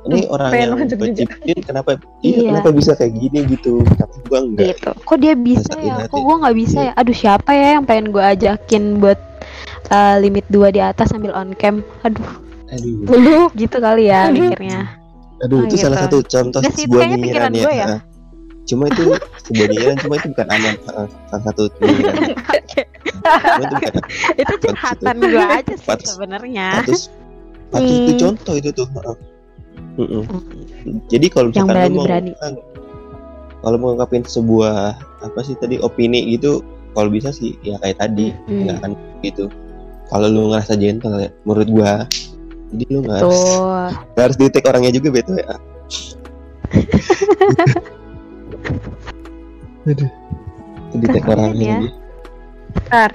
Ini Hmm, orang yang mencipin kenapa iya, Iya. kenapa bisa kayak gini gitu. Tapi gua enggak. gitu Kok dia bisa Rasa ya? iri Kok hati. gua nggak bisa ya? Aduh siapa ya yang pengen gua ajakin buat uh, limit dua di atas sambil on cam? Aduh, Aduh. dulu gitu kali ya Aduh. mikirnya. Aduh, Oh, itu salah gitu. satu contoh sebuah pikiran ya. gua ya. Cuma itu sebuah nyinyiran, cuma itu bukan aman. Salah satu itu bukan itu curhatan gua aja sih sebenarnya. patut itu Hmm. contoh itu tuh. Mm-mm. Jadi kalau misalkan lu mau berani-berani. kalau mau ngungkapin sebuah apa sih tadi opini gitu, kalau bisa sih ya kayak tadi Hmm. nggak akan gitu. Kalau lu ngerasa gentle ya, menurut gua, jadi lu nggak harus harus di orangnya juga betul ya. Aduh, di Kasian orangnya. ya. Bentar.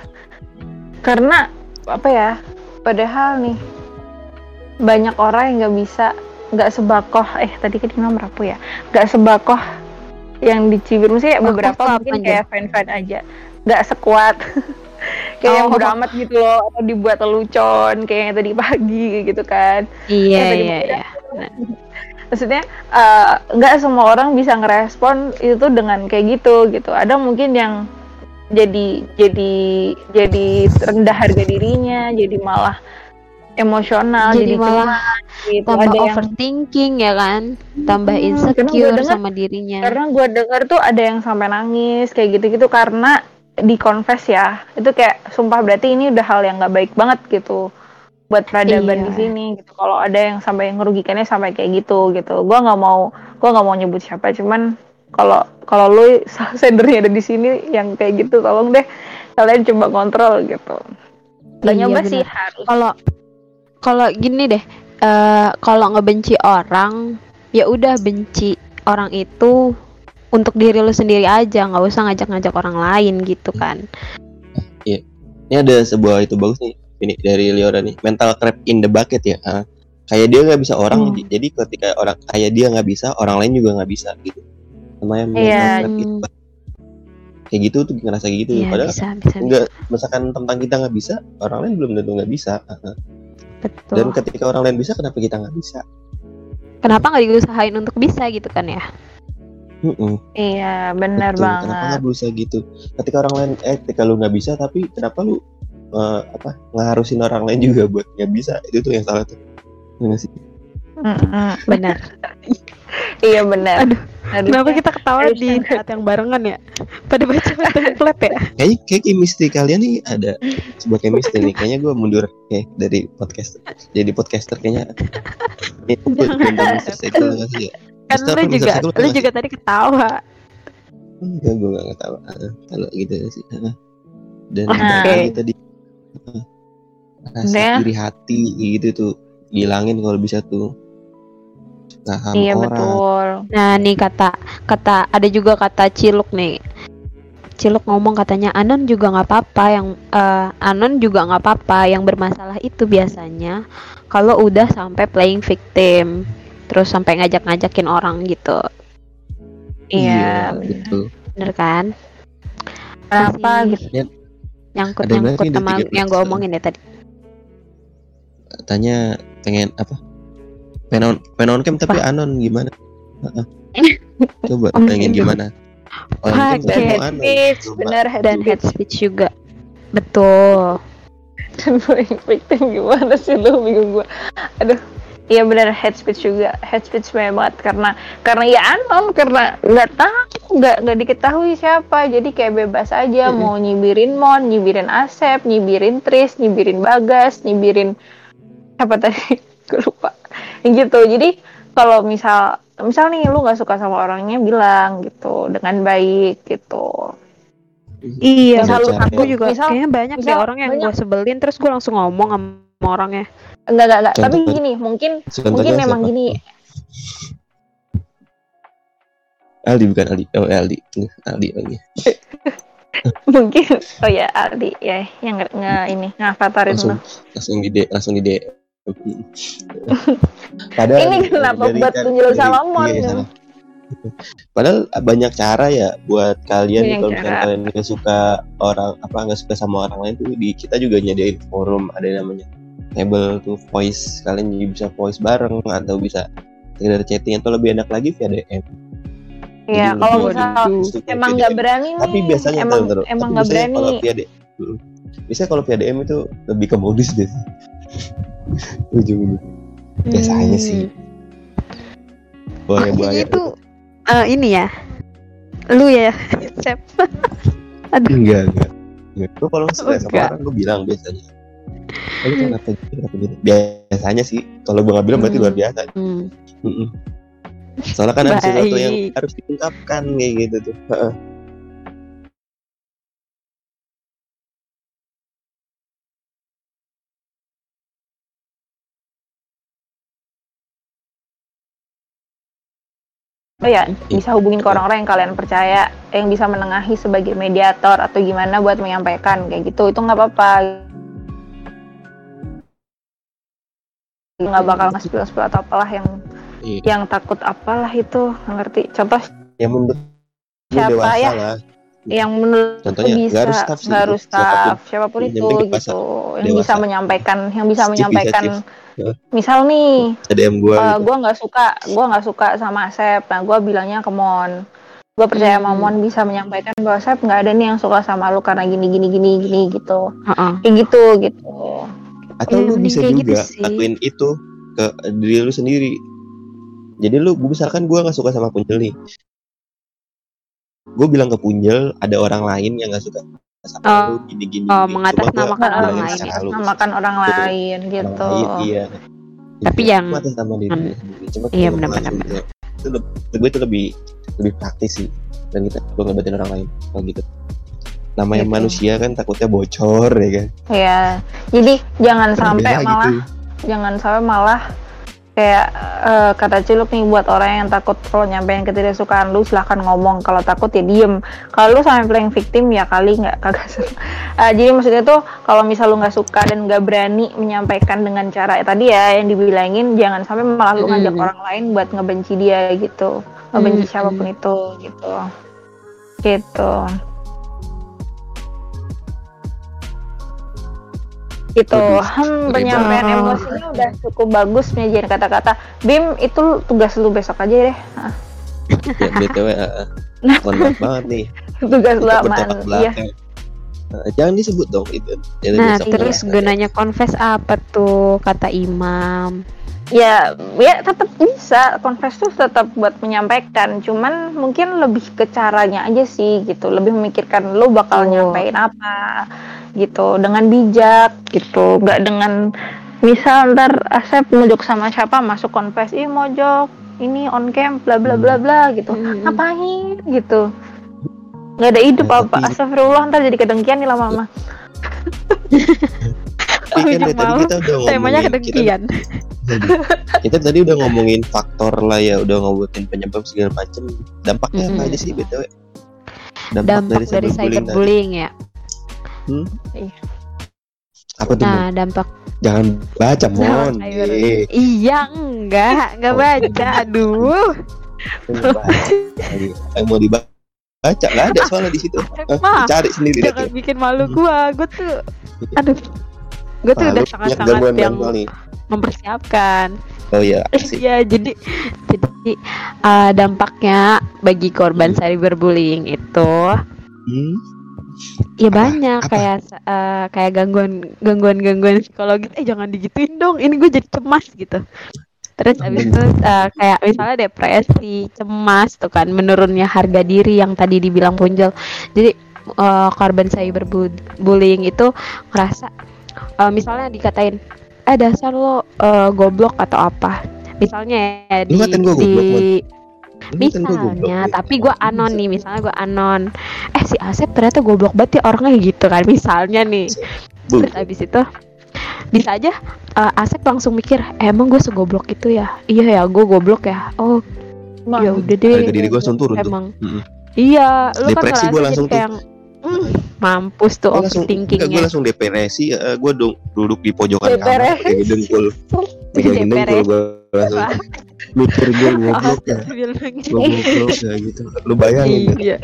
Karena apa ya? Padahal nih banyak orang yang nggak bisa nggak sebakoh eh tadi kan Imam Rapu ya nggak sebakoh yang dicibir maksudnya Bakoh beberapa tuh mungkin apa, kayak fan fan aja nggak sekuat kayak yang Oh. beramat gitu loh atau dibuat lelucon kayak yang tadi pagi gitu kan Iya iya iya. Maksudnya eh, nggak semua orang bisa ngerespon itu dengan kayak gitu gitu. Ada mungkin yang jadi jadi jadi rendah harga dirinya jadi malah emosional Jadi jadi, malah gitu. Tambah ada yang overthinking ya kan, tambah Hmm, insecure dengar- sama dirinya. karena gue dengar tuh ada yang sampai nangis kayak gitu-gitu karena di confess ya. Itu kayak sumpah berarti ini udah hal yang nggak baik banget gitu buat peradaban Iya. di sini gitu kalau ada yang sampai ngerugikannya sampai kayak gitu gitu gue nggak mau gue nggak mau nyebut siapa cuman kalau kalau lu sendernya ada di sini yang kayak gitu tolong deh kalian coba kontrol gitu Gak Iya, nyoba benar. sih harus Kalau kalau gini deh, eh kalau ngebenci orang, ya udah benci orang itu untuk diri lu sendiri aja, nggak usah ngajak-ngajak orang lain gitu kan. Ini ada sebuah itu bagus nih, ini dari Liora nih, mental crab in the bucket ya. Ah, kayak dia nggak bisa orang, Hmm. jadi ketika orang kayak dia nggak bisa, orang lain juga nggak bisa gitu. Namanya mental in the bucket. Kayak gitu tuh ngerasa kayak gitu. Iya Padahal bisa bisa, bisa. misalkan tentang kita nggak bisa, orang lain belum tentu nggak bisa. Ah. betul. Dan ketika orang lain bisa, kenapa kita nggak bisa? Kenapa nggak diusahain untuk bisa gitu kan ya? Mm-mm, iya benar betul. Kenapa banget nggak berusaha gitu? Ketika orang lain, eh, ketika lu nggak bisa, tapi kenapa lu eh, apa ngarusin orang lain juga buat nggak bisa? Itu tuh yang salah tuh. Iya nggak sih? Benar. iya benar Aduh, Harusnya- Kenapa kita ketawa di harusnya- saat yang barengan ya? Pada baca template ya? Kayaknya kayak chemistry kalian nih ada sebuah chemistry nih. Kayaknya gue mundur kayak dari podcaster. Jadi podcaster kayaknya. Gue Jangan. ya? Kan lu juga, lu juga tadi ketawa. Enggak, gue gak ngetawa. Ah, Kalau gitu sih. Ah. Dan lagi tadi rasa Udah. iri hati gitu tuh hilangin kalau bisa tuh. Nah, sama iya orang. betul Nah nih kata kata ada juga kata Ciluk nih. Ciluk ngomong katanya Anon juga nggak apa-apa yang eh, Anon juga nggak apa-apa yang bermasalah itu biasanya kalau udah sampai playing victim terus sampai ngajak-ngajakin orang gitu iya betul. bener kan kenapa Masih gitu nyangkut Ada yang nyangkut sama 13 yang gue omongin ya tadi. Tanya pengen apa? Penon penon cam tapi anon gimana? Heeh. Coba Oh, pengen gimana? Dan head speech. benar head dan head speech. juga. Betul. Dan victim gimana sih lu? Bingung gua. Aduh iya benar head speech juga. Head speech banget. Karena karena ya anon karena nggak tahu nggak nggak diketahui siapa. Jadi kayak bebas aja. Mm-mm. mau nyibirin mon nyibirin asep nyibirin tris nyibirin bagas nyibirin apa tadi? Gue lupa. Yang gitu. Jadi kalau misal misal nih lu nggak suka sama orangnya bilang gitu. Dengan baik gitu. Iya, Misal lu aku takut, juga. Misal- kayaknya banyak deh misal orang yang banyak- gue sebelin terus gue langsung ngomong sama orangnya. enggak enggak enggak tapi gini mungkin Contohnya mungkin memang siapa? gini Aldi bukan Aldi. Oh Aldi. Nih, Aldi lagi. mungkin oh ya Aldi ya yang nge, nge- ini ngavatarin Langsung lu langsung di langsung di. Padahal Ini kenapa dari- buat penjual Salomon? iya. Padahal banyak cara ya buat kalian kalau misalnya cara. kalian nggak suka orang apa nggak suka sama orang lain tuh di kita juga nyediain forum ada yang namanya table tuh voice. Kalian juga bisa voice bareng atau bisa sekedar chatting atau lebih enak lagi via DM. ya Jadi kalau misal emang nggak berani nih tapi biasanya emang ntar. emang nggak berani kalau via DM Mm. biasanya kalau via DM itu lebih ke modus deh. Ujung biasanya Hmm. sih boleh boleh. itu eh, ini ya, lu ya, Sep. enggak enggak. Enggak. Gue kalau suka sama orang gue bilang biasanya "Oh, lu kenapa gitu kenapa gitu biasanya sih kalau gue nggak bilang berarti Hmm. luar biasa Hmm. Mm-mm. soalnya kan ada sesuatu yang harus diungkapkan kayak gitu tuh Heeh. oh ya bisa hubungin ke orang-orang yang kalian percaya yang bisa menengahi sebagai mediator atau gimana buat menyampaikan kayak gitu itu nggak apa-apa nggak bakal ngasih spill atau apalah yang Iya. yang takut apalah itu ngerti contoh yang menurut Siapa ya? lah yang menurut Contohnya, bisa nggak harus staff sih, harus siapa pun. staff siapa pun Yang itu gitu yang Dewasa. bisa menyampaikan yang bisa bisa, menyampaikan. Ya. misal nih DM gue eh, gitu. gue nggak suka gue nggak suka sama Asep nah gue bilangnya ke Mon gue percaya sama Hmm. Mon bisa menyampaikan bahwa Asep nggak ada nih yang suka sama lu karena gini gini gini gini gitu Heeh. kayak gitu gitu atau Ya, lu mending bisa gitu juga sih. lakuin itu ke diri lu sendiri jadi lu misalkan gua nggak suka sama Punjel nih gue bilang ke Punjel ada orang lain yang nggak suka sama Oh. lu gini gini Oh, gini. mengatasnamakan orang lain secara ya. halus. namakan orang Betul. lain gitu Orang lain, iya Tapi Iya, yang- atas nama diri Hmm. Cuma Iya, benar-benar. gitu, itu lebih, gue itu lebih lebih praktis sih dan kita perlu ngebatin orang lain kalau gitu namanya Gitu. manusia kan takutnya bocor ya kan ya jadi jangan sampai Beda malah gitu. jangan sampai malah kayak eh, kata Ciluk nih buat orang yang takut kalau nyampein ketidaksukaan lu silahkan ngomong kalau takut ya diem kalau lu sampai playing victim ya kali nggak kagak seru. Eh, jadi maksudnya tuh kalau misal lu nggak suka dan nggak berani menyampaikan dengan cara tadi ya yang dibilangin jangan sampai malah lu ngajak Mm. orang lain buat ngebenci dia gitu ngebenci Mm. siapa pun itu gitu gitu gitu. Hmm, penyampaian Oh. emosinya udah cukup bagus menyajikan kata-kata. Bim itu tugas lu besok aja deh. Ya btw uh, uh, mohon maaf banget nih. Tugas lu aman iya. Uh, jangan disebut dong itu. Jadi Nah, terus ya. gunanya confess apa tuh kata imam? ya ya tetap bisa. Confess tuh tetap buat menyampaikan. Cuman mungkin lebih ke caranya aja sih gitu. Lebih memikirkan lu bakal Oh. nyampein apa gitu dengan bijak gitu nggak dengan misal ntar Asep mojok sama siapa masuk confess ih mojok ini on cam bla bla bla bla gitu Hmm. ngapain gitu nggak ada hidup Ya, apa tapi- astagfirullah ntar jadi kedengkian nih lama-lama Tapi kan dari tadi kita udah ngomongin Temanya kita, kedengkian. kita tadi udah ngomongin faktor lah ya udah ngomongin penyebab segala macem dampaknya apa Mm-mm. aja sih btw Dampak dari cyberbullying tadi. Cyberbullying ya. apa tuh Mon? Nah, dampak jangan baca mon cyber- Eh, Iya, enggak, enggak Oh. baca. Aduh. baca. Eh, mau dibaca nggak ada soalnya di situ cari sendiri deh jangan bikin malu gua. Gua tuh aduh. Gua tuh udah sangat-sangat gangguan yang nih mempersiapkan. oh iya Iya, jadi jadi uh, dampaknya bagi korban Hmm. cyberbullying itu Hmm, ya Apa? banyak Apa? kayak uh, kayak gangguan gangguan gangguan psikologis eh jangan digituin dong ini gue jadi cemas gitu. Terus habis itu uh, kayak misalnya depresi cemas tuh kan menurunnya harga diri yang tadi dibilang punjel jadi uh, korban cyberbullying itu ngerasa uh, misalnya dikatain eh dasar lo uh, goblok atau apa? Misalnya ya di, gua di goblok, Kan misalnya ya. tapi gue anon nih misalnya gue anon. Eh si Asep ternyata goblok banget ya orangnya gitu kan misalnya nih. Terus abis itu bisa aja eh, Asep langsung mikir "Eh, emang gue segoblok itu ya? Iya ya gue goblok ya. Oh ya udah deh harga diri gue langsung turun tuh. emang. Iya lu kan Depresi gua jadi langsung kayak yang, "Hmm, mampus tuh Gue langsung, gue overthinkingnya langsung depresi, gue duduk di pojokan kamar, kayak dengkul, pegangin dengkul gue langsung mikir gue goblok ya, goblok ya gitu. Lu bayangin ya, iya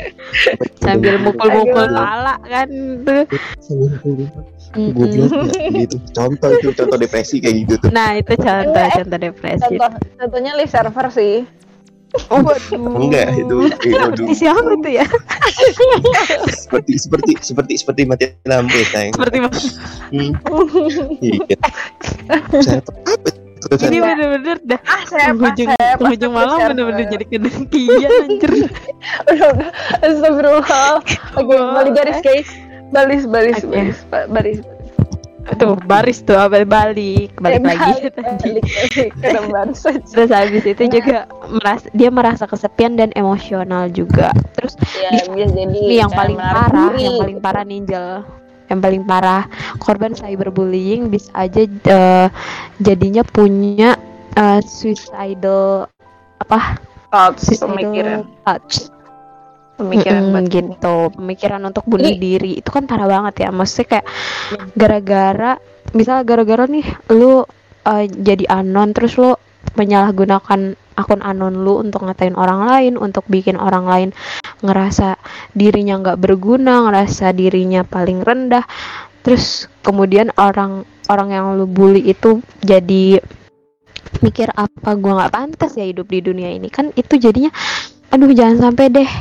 sambil mukul-mukul pala kan tuh goblok ya, gitu. Contoh itu contoh depresi kayak gitu tuh. nah itu contoh Eh, contoh depresi contoh contohnya list server sih Enggak itu, eh, waduh. Seperti siapa tuh ya seperti seperti seperti seperti mati lampu ya sayang. seperti Hmm. Iya. Saya apa? Ini bener-bener dah. Ah saya penghujung saya penghujung malam bener-bener jadi kedengkian anjir. Udah udah. Astagfirullah. Oke balik garis guys. Balis balis ba- baris tuh baris tuh abal balik. Balik Eh, lagi balik, balik balik. Ke baris aja. Terus habis itu juga merasa dia merasa kesepian dan emosional juga. Terus ya bisa jadi ini yang paling menarik parah yang paling parah ninjel yang paling parah korban cyberbullying bisa aja eh, jadinya punya eh, suicidal apa? Thoughts suicidal pemikiran. thoughts. Pemikiran Mm-mm, batin. gitu. Pemikiran untuk bunuh Ini- diri. Itu kan parah banget ya. Maksudnya kayak gara-gara misal gara-gara nih lu eh, jadi anon terus lu menyalahgunakan akun anon lu untuk ngatain orang lain untuk bikin orang lain ngerasa dirinya nggak berguna ngerasa dirinya paling rendah terus kemudian orang orang yang lu bully itu jadi mikir apa gua nggak pantas ya hidup di dunia ini kan itu jadinya aduh jangan sampai deh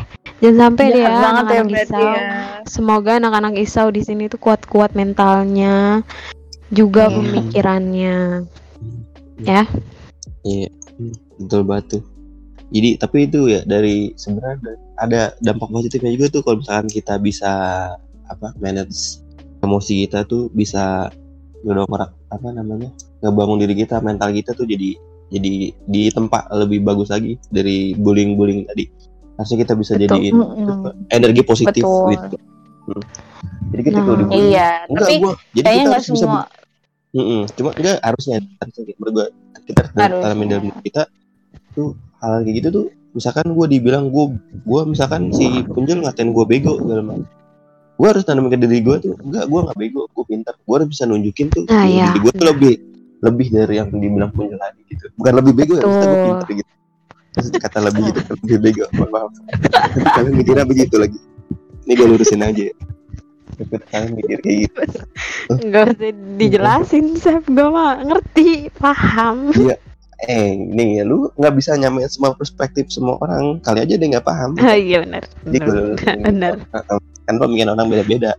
jangan sampai deh ya ya anak-anak isau ya. semoga anak-anak isau di sini tuh kuat-kuat mentalnya juga Iya. pemikirannya ya Iya, hmm, betul banget tuh. Jadi tapi itu ya dari sebenarnya ada dampak positifnya juga tuh kalau misalkan kita bisa apa manage emosi kita tuh bisa ngedongkrak apa namanya ngebangun diri kita mental kita tuh jadi jadi di tempat lebih bagus lagi dari bullying-bullying tadi. Harusnya kita bisa Betul. jadiin Mm-mm. apa, energi positif Betul. gitu. Hmm. Jadi ketika Nah. udah bullying, iya enggak tapi gua jadi kita harus bisa semua Mm-mm. Cuma enggak harusnya harusnya kayak menurut gua kita harus dalam diri kita tuh hal kayak gitu tuh misalkan gua dibilang gua gua misalkan si Punjul ngatain gua bego segala macam gua harus tanamin ke diri gua tuh enggak gua nggak bego gua pintar gua harus bisa nunjukin tuh Nah, iya. gua tuh lebih lebih dari yang dibilang Punjul tadi gitu. Bukan lebih bego ya maksudnya Betul. pintar gitu. Maksudnya kata lebih gitu lebih bego mohon maaf. Kalian mikirnya begitu lagi. Ini gua lurusin aja. Ya kalian mikir kayak gitu. Nggak usah dijelasin Sep. Gue mah ngerti paham eh nih ya lu nggak bisa nyamain semua perspektif semua orang. Kali aja dia nggak paham. Oh, iya benar. Benar. kan pemikiran orang beda-beda.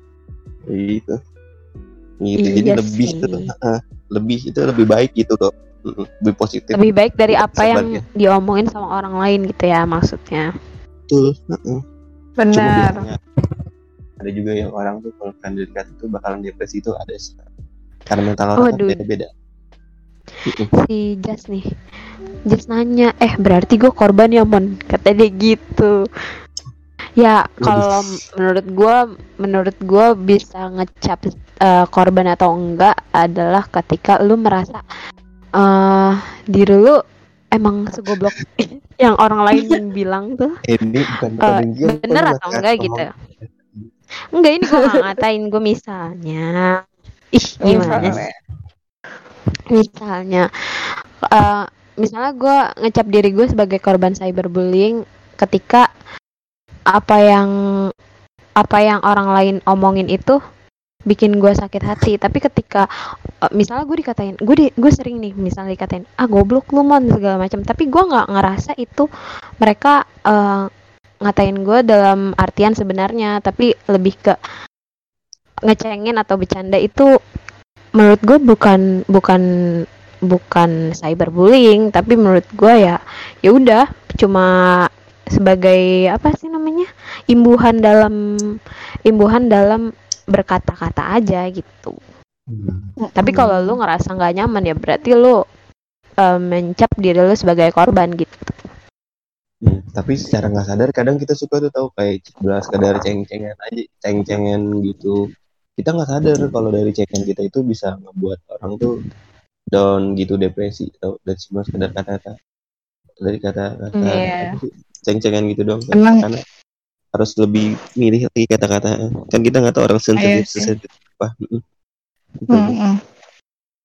Gitu. Gitu. Iya jadi lebih itu heeh, lebih itu lebih baik gitu loh Mm-mm, lebih positif. Lebih baik dari apa yang diomongin sama orang lain gitu ya maksudnya. Betul heeh. Cuma benar. biasanya ada juga yang orang tuh kalau kan dekat itu bakalan depresi itu ada sih. karena mental orang kan beda-beda si Jas nih. Jas nanya eh berarti gue korban ya mon? Kata dia gitu. Ya kalau menurut gue menurut gue bisa ngecap eh, korban atau enggak adalah ketika lu merasa eh diri lu emang segoblok yang orang lain bilang tuh. Ini bukan dia, bener atau enggak gitu? Enggak ini gue ngatain gue misalnya. Ih gimana sih misalnya eh, misalnya gue ngecap diri gue sebagai korban cyberbullying ketika apa yang apa yang orang lain omongin itu bikin gue sakit hati. Tapi ketika eh, misalnya gue dikatain gue di gue sering nih misalnya dikatain ah goblok lu mon segala macam. Tapi gue nggak ngerasa itu mereka eh, ngatain gue dalam artian sebenarnya. Tapi lebih ke ngecengin atau bercanda itu menurut gue bukan bukan bukan cyberbullying tapi menurut gue ya ya udah cuma sebagai apa sih namanya imbuhan dalam imbuhan dalam berkata-kata aja gitu Hmm. tapi kalau lu ngerasa nggak nyaman ya berarti lu eh, mencap diri lu sebagai korban gitu. Hmm, tapi secara nggak sadar kadang kita suka tuh tahu kayak belas kadar ceng-cengan aja ceng-cengan gitu kita nggak sadar kalau dari cengan kita itu bisa ngebuat orang tuh down gitu depresi atau dari cuma sekedar kata-kata. Dari kata-kata sih, ceng-cengan gitu dong Emang- karena harus lebih milih lagi kata-kata. Kan kita nggak tahu orang sensitif Iya sih. sensitif apa. Gitu.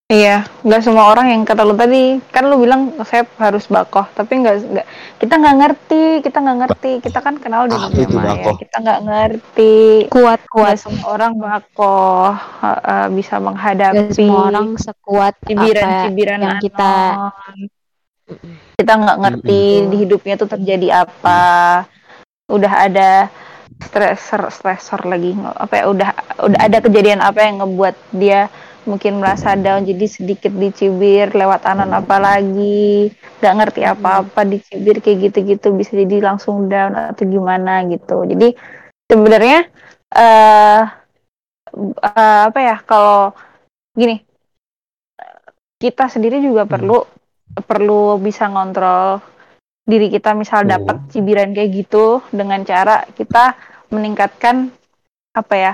Iya, nggak semua orang yang kata lu tadi kan lu bilang saya harus bakoh, tapi nggak nggak kita nggak ngerti, kita nggak ngerti, kita kan kenal di Apa dunia maya, bakoh? kita nggak ngerti. Kuat kuat. semua orang bakoh uh, uh, bisa menghadapi Gak semua orang sekuat apa cibiran-cibiran yang kita anon. kita nggak ngerti Mm-mm. di hidupnya tuh terjadi apa udah ada stressor stressor lagi apa ya udah udah ada kejadian apa yang ngebuat dia mungkin merasa down jadi sedikit dicibir lewat anon apa lagi nggak ngerti apa-apa dicibir kayak gitu-gitu bisa jadi langsung down atau gimana gitu. Jadi sebenarnya eh eh, apa ya kalau gini kita sendiri juga perlu perlu bisa ngontrol diri kita misal Hmm. dapat cibiran kayak gitu dengan cara kita meningkatkan apa ya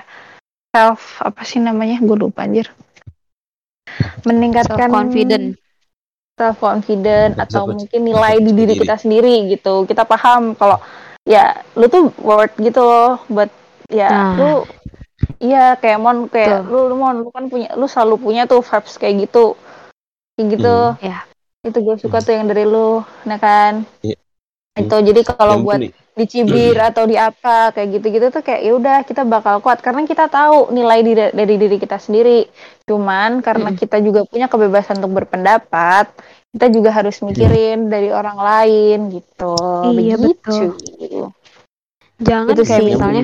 self apa sih namanya gue lupa anjir meningkatkan self confident. self confident atau self- mungkin nilai di diri kita sendiri gitu kita paham kalau ya lu tuh worth gitu loh buat ya Nah. lu iya kayak mon kayak Betul. lu lu mon lu kan punya lu selalu punya tuh vibes kayak gitu kayak gitu Hmm. Ya. itu gue suka tuh yang dari lu nah kan Iya. itu jadi kalau buat penting- dicibir atau di apa kayak gitu-gitu tuh kayak ya udah kita bakal kuat. Karena kita tahu nilai diri, dari diri kita sendiri. Cuman karena Mm-mm. kita juga punya kebebasan untuk berpendapat kita juga harus mikirin dari orang lain gitu. Iya, begitu. Jangan Itu kayak sih. misalnya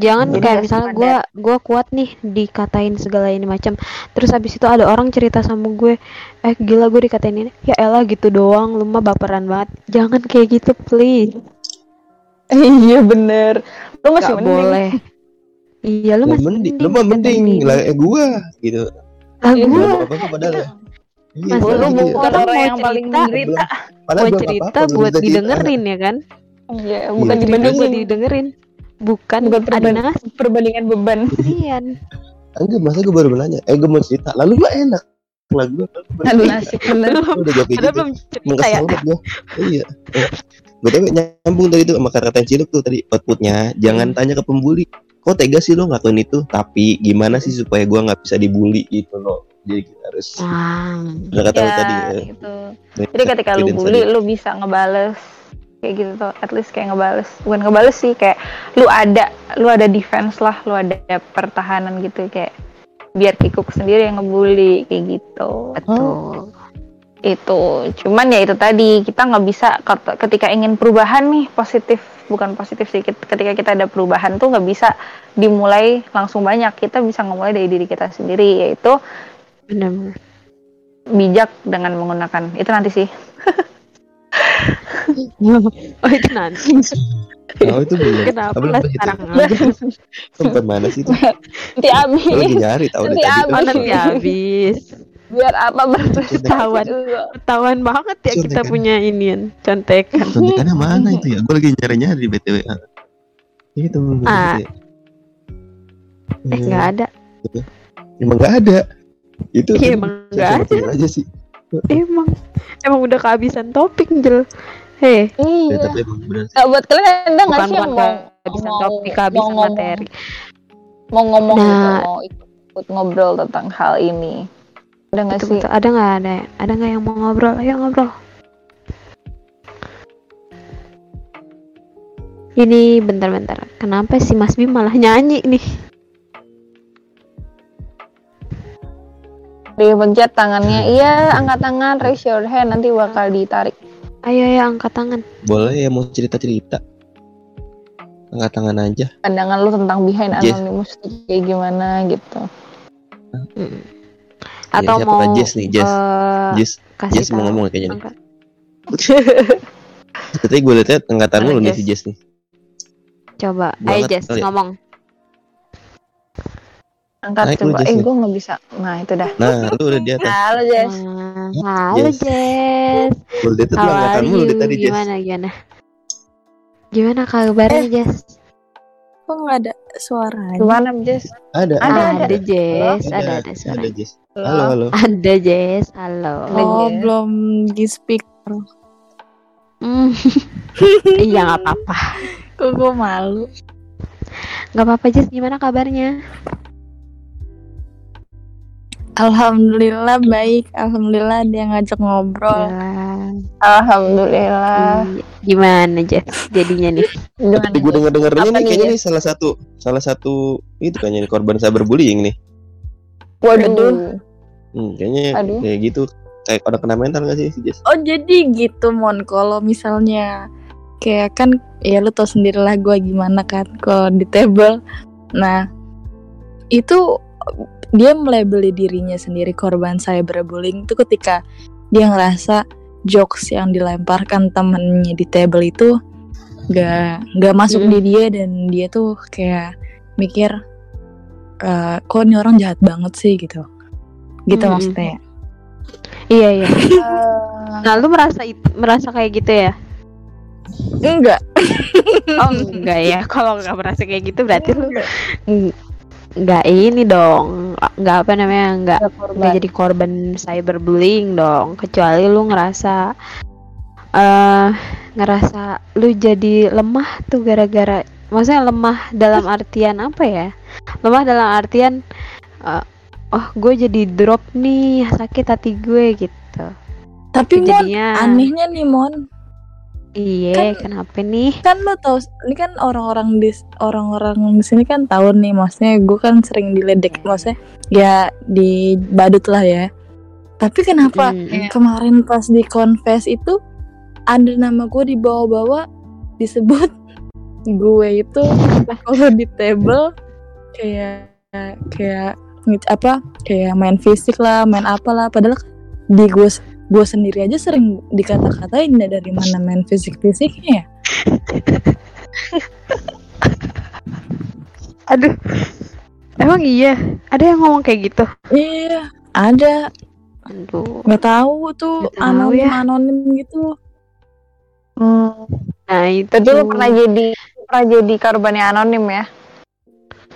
jangan Jadi kayak misalnya gue gua kuat nih dikatain segala ini macam. Terus habis itu ada orang cerita sama gue eh gila gue dikatain ini. Ya elah gitu doang. Lu mah baperan banget. Jangan kayak gitu please. Iya bener. Lu masih Gak mending. boleh. Iya lu masih mending, lu mah mending. lah eh, gua gitu. lah Iya, gue Belum apa-apa padahal ya. Iya, lu gitu. bukan Orang mau yang paling cerita, menderita. Buat cerita buat didengerin ya kan? Iya bukan Iya, cerita buat dibandingin didengerin bukan bukan ada perban perbandingan beban kalian Enggak, masa gue baru menanya. Eh, gue mau cerita. Lalu gue enak. Lah gue nasib bener udah ada gitu. belum cerita ya banget gue. Iya. Eh, gue tau nyambung tadi tuh sama kata-kata yang ciluk tuh tadi outputnya. Jangan Hmm. tanya ke pembuli. Kok tega sih lo ngelakuin itu? Tapi gimana sih supaya gue nggak bisa dibully gitu loh. Jadi kita harus. Udah kata lu ya tadi. ya. itu Jadi ketika lu bully, lu bisa ngebales kayak gitu tuh, at least kayak ngebales. Bukan ngebales sih, kayak lu ada, lu ada defense lah, lu ada pertahanan gitu kayak biar kikuk sendiri yang ngebully kayak gitu. betul Itu, cuman ya itu tadi kita nggak bisa ket- ketika ingin perubahan nih positif, bukan positif sih. ket- Ketika kita ada perubahan tuh nggak bisa dimulai langsung banyak. Kita bisa memulai dari diri kita sendiri, yaitu benar bijak dengan menggunakan itu nanti sih. oh itu nanti Oh itu belum. kenapa Ah, lah sekarang aja Tempat mana sih itu? Nanti abis. Gue lagi nyari tahu Nanti oh nanti habis biar apa Ketahuan. dulu. ketahuan banget ya kita punya inian contekan Contekannya mana itu ya? Gue lagi nyari-nyari di BTW. Ah. Itu. Ah. BTW. eh nggak ada Emang nggak ada. Itu. Iya, emang saya nggak cuma ada. aja sih. emang emang udah kehabisan topik jel heh Ya, Iya. tapi emang bener sih. Nah, buat kalian ada nggak sih yang mau kehabisan mau- topik kehabisan mau materi mau ngomong Nah. gitu, mau ikut ngobrol tentang hal ini? Ada nggak sih? betul. ada nggak ada ada nggak yang mau ngobrol ayo ngobrol ini bentar-bentar kenapa si Mas Bim malah nyanyi nih Dia pencet tangannya, iya angkat tangan, raise your hand, nanti bakal ditarik. ayo ayo angkat tangan Boleh ya mau cerita-cerita. Angkat tangan aja. Pandangan lu tentang behind Yes. anonymous kayak gimana gitu. Mm. atau siapa? mau Jess nih, Jess. eh, Jess, kasih Jess mau ngomong kayaknya nih. Tadi gue liat angkatan lu nih Jess? si Jess nih. coba ayo Jess ya. ngomong Angkat Naik lu, coba. Jess, Eh gue nggak bisa. Nah itu dah. Nah, lu udah di atas. Halo Jess. Wah, Halo Yes. Jess. Boleh itu How are you? tadi Jess. Gimana gimana? Gimana kabarnya Jess? Kok nggak ada suaranya? Gimana, Jess? Ada, Ada, ada, Ada Jess, ada ada suara. ada Jess. Halo, halo. Ada Jess, halo. Ada Oh, Jess. belum di speaker. Hmm. Iya nggak apa-apa. Kok gue malu? Nggak apa-apa Jess, gimana kabarnya? Alhamdulillah baik. Alhamdulillah dia ngajak ngobrol. Ya, Alhamdulillah. iya. Gimana Jess jadinya nih? Gimana, Tapi gue denger dengernya Apa nih kayaknya nih salah satu salah satu itu kayaknya nih, korban cyberbullying nih. Waduh. Hmm, kayaknya Aduh. kayak gitu kayak orang kena mental gak sih si Jess? Oh jadi gitu Mon. Kalau misalnya kayak kan ya lu tau sendiri lah gue gimana kan kalau di table. Nah itu dia melabeli dirinya sendiri korban cyberbullying itu ketika dia ngerasa jokes yang dilemparkan temennya di table itu gak nggak masuk Mm. di dia dan dia tuh kayak mikir "Eh, kok ini orang jahat banget sih gitu gitu Mm. maksudnya Iya iya. Eh, Nah lu merasa merasa kayak gitu ya? enggak Oh enggak ya. Kalau nggak merasa kayak gitu berarti lu ng- nggak ini dong. Nggak apa namanya nggak nggak jadi korban cyberbullying dong. Kecuali lu ngerasa eh ngerasa lu jadi lemah tuh gara-gara maksudnya lemah dalam artian apa ya? Lemah dalam artian eh, oh gue jadi drop nih sakit hati gue gitu. tapi Mon Jadinya anehnya nih Mon iya kan- kenapa nih? kan lo tau ini kan orang-orang di orang-orang di sini kan tahu nih maksudnya gue kan sering diledek maksudnya ya di badut lah ya. Tapi kenapa Mm, kemarin pas di confess itu ada nama gue dibawa-bawa disebut gue itu kalau di table kayak kayak apa kayak main fisik lah main apalah padahal di gue gue sendiri aja sering dikata-katain ya dari mana main fisik-fisiknya ya Aduh. Emang iya, ada yang ngomong kayak gitu. Iya, ada. Aduh. Nggak tahu tuh Nggak tahu anonim ya. anonim gitu. Hmm. Nah, itu lu pernah jadi pernah jadi korbannya anonim ya?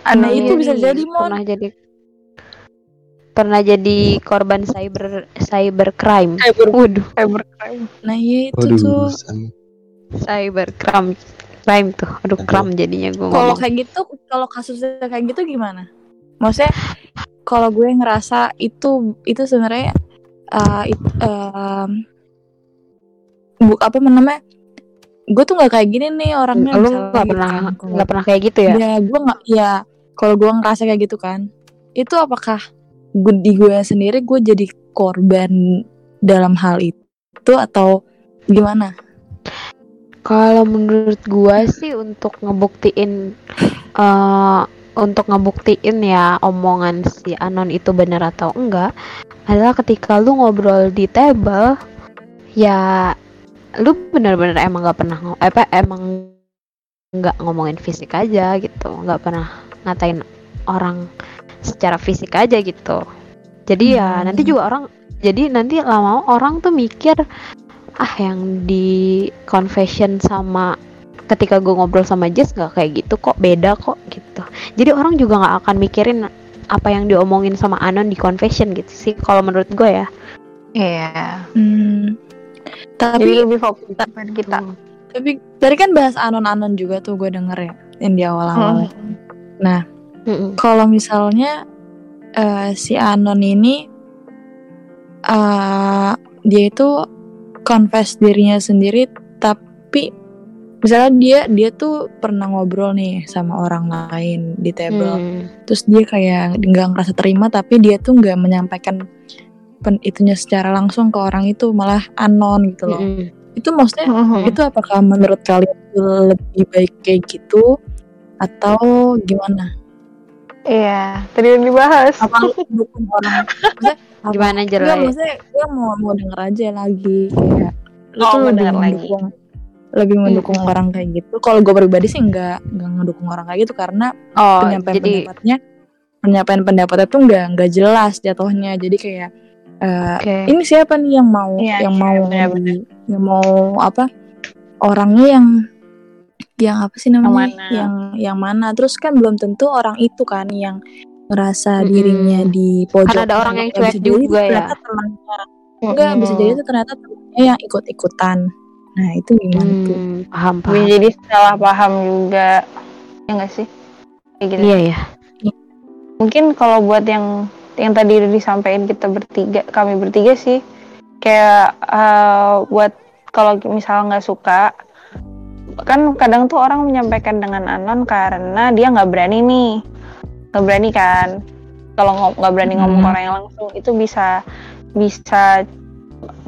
Nah, Anonim. itu bisa jadi, Mon. pernah jadi pernah jadi korban cyber cyber crime. Cyber- Waduh, cybercrime. Nah, iya itu tuh. sama. cyber crime crime tuh. Aduh, crime jadinya gue Kalau kayak gitu, kalau kasusnya kayak gitu gimana? Maksudnya kalau gue ngerasa itu itu sebenarnya uh, it- bu apa namanya? Gue tuh nggak kayak gini nih orangnya. Lu nggak gitu pernah kan. Kalau- nggak pernah kayak gitu ya? Ya, gue nggak. Ya, kalau gue ngerasa kayak gitu kan, itu apakah di gue sendiri gue jadi korban dalam hal itu atau gimana? Kalau menurut gua sih untuk ngebuktiin eh untuk ngebuktiin ya omongan si Anon itu benar atau enggak adalah ketika lu ngobrol di table ya lu bener-bener emang nggak pernah apa emang nggak ngomongin fisik aja gitu nggak pernah ngatain orang secara fisik aja gitu jadi ya Hmm. nanti juga orang jadi nanti lama orang tuh mikir ah yang di confession sama ketika gue ngobrol sama Jess nggak kayak gitu kok beda kok gitu jadi orang juga nggak akan mikirin apa yang diomongin sama Anon di confession gitu sih kalau menurut gue ya Iya. Hmm. Jadi Tapi lebih fokus kita. Hmm. tapi tadi kan bahas anon-anon juga tuh gue denger ya yang di awal-awal. Mm-mm. Kalau misalnya eh, si anon ini eh dia itu confess dirinya sendiri tapi misalnya dia dia tuh pernah ngobrol nih sama orang lain di table Hmm. terus dia kayak nggak ngerasa terima tapi dia tuh nggak menyampaikan pen, itunya secara langsung ke orang itu malah anon gitu loh Mm-mm. itu maksudnya Mhm. itu apakah menurut kalian lebih baik kayak gitu atau gimana? Iya, tadi yang dibahas. Apa dukung orang? Maksudnya, gimana Enggak, jelas maksudnya gue mau mau denger aja lagi kayak lu Oh, tuh mau lebih denger lagi. mendukung lebih mendukung orang kayak gitu. Kalau gue pribadi sih nggak nggak ngedukung orang kayak gitu karena oh penyampaian jadi pendapatnya penyampaian pendapatnya tuh nggak nggak jelas jatuhnya. Jadi kayak eh, Oke. ini siapa nih yang mau Iya, yang iya, mau di- yang mau apa orangnya yang yang apa sih namanya mana? yang yang mana terus kan belum tentu orang itu kan yang ngerasa Mm-mm. dirinya di pojok Kan ada orang yang cuek juga ya. ternyata temannya enggak bisa jadi itu ternyata temannya yang ikut-ikutan nah itu gimana tuh Hmm, paham Bisa paham. jadi salah paham juga ya nggak sih kayak gitu Iya ya. mungkin kalau buat yang yang tadi udah disampaikan kita bertiga kami bertiga sih kayak eh, buat kalau misalnya nggak suka kan kadang tuh orang menyampaikan dengan anon karena dia nggak berani nih. Nggak berani kan? Kalau nggak berani ngomong Hmm. orang yang langsung itu bisa bisa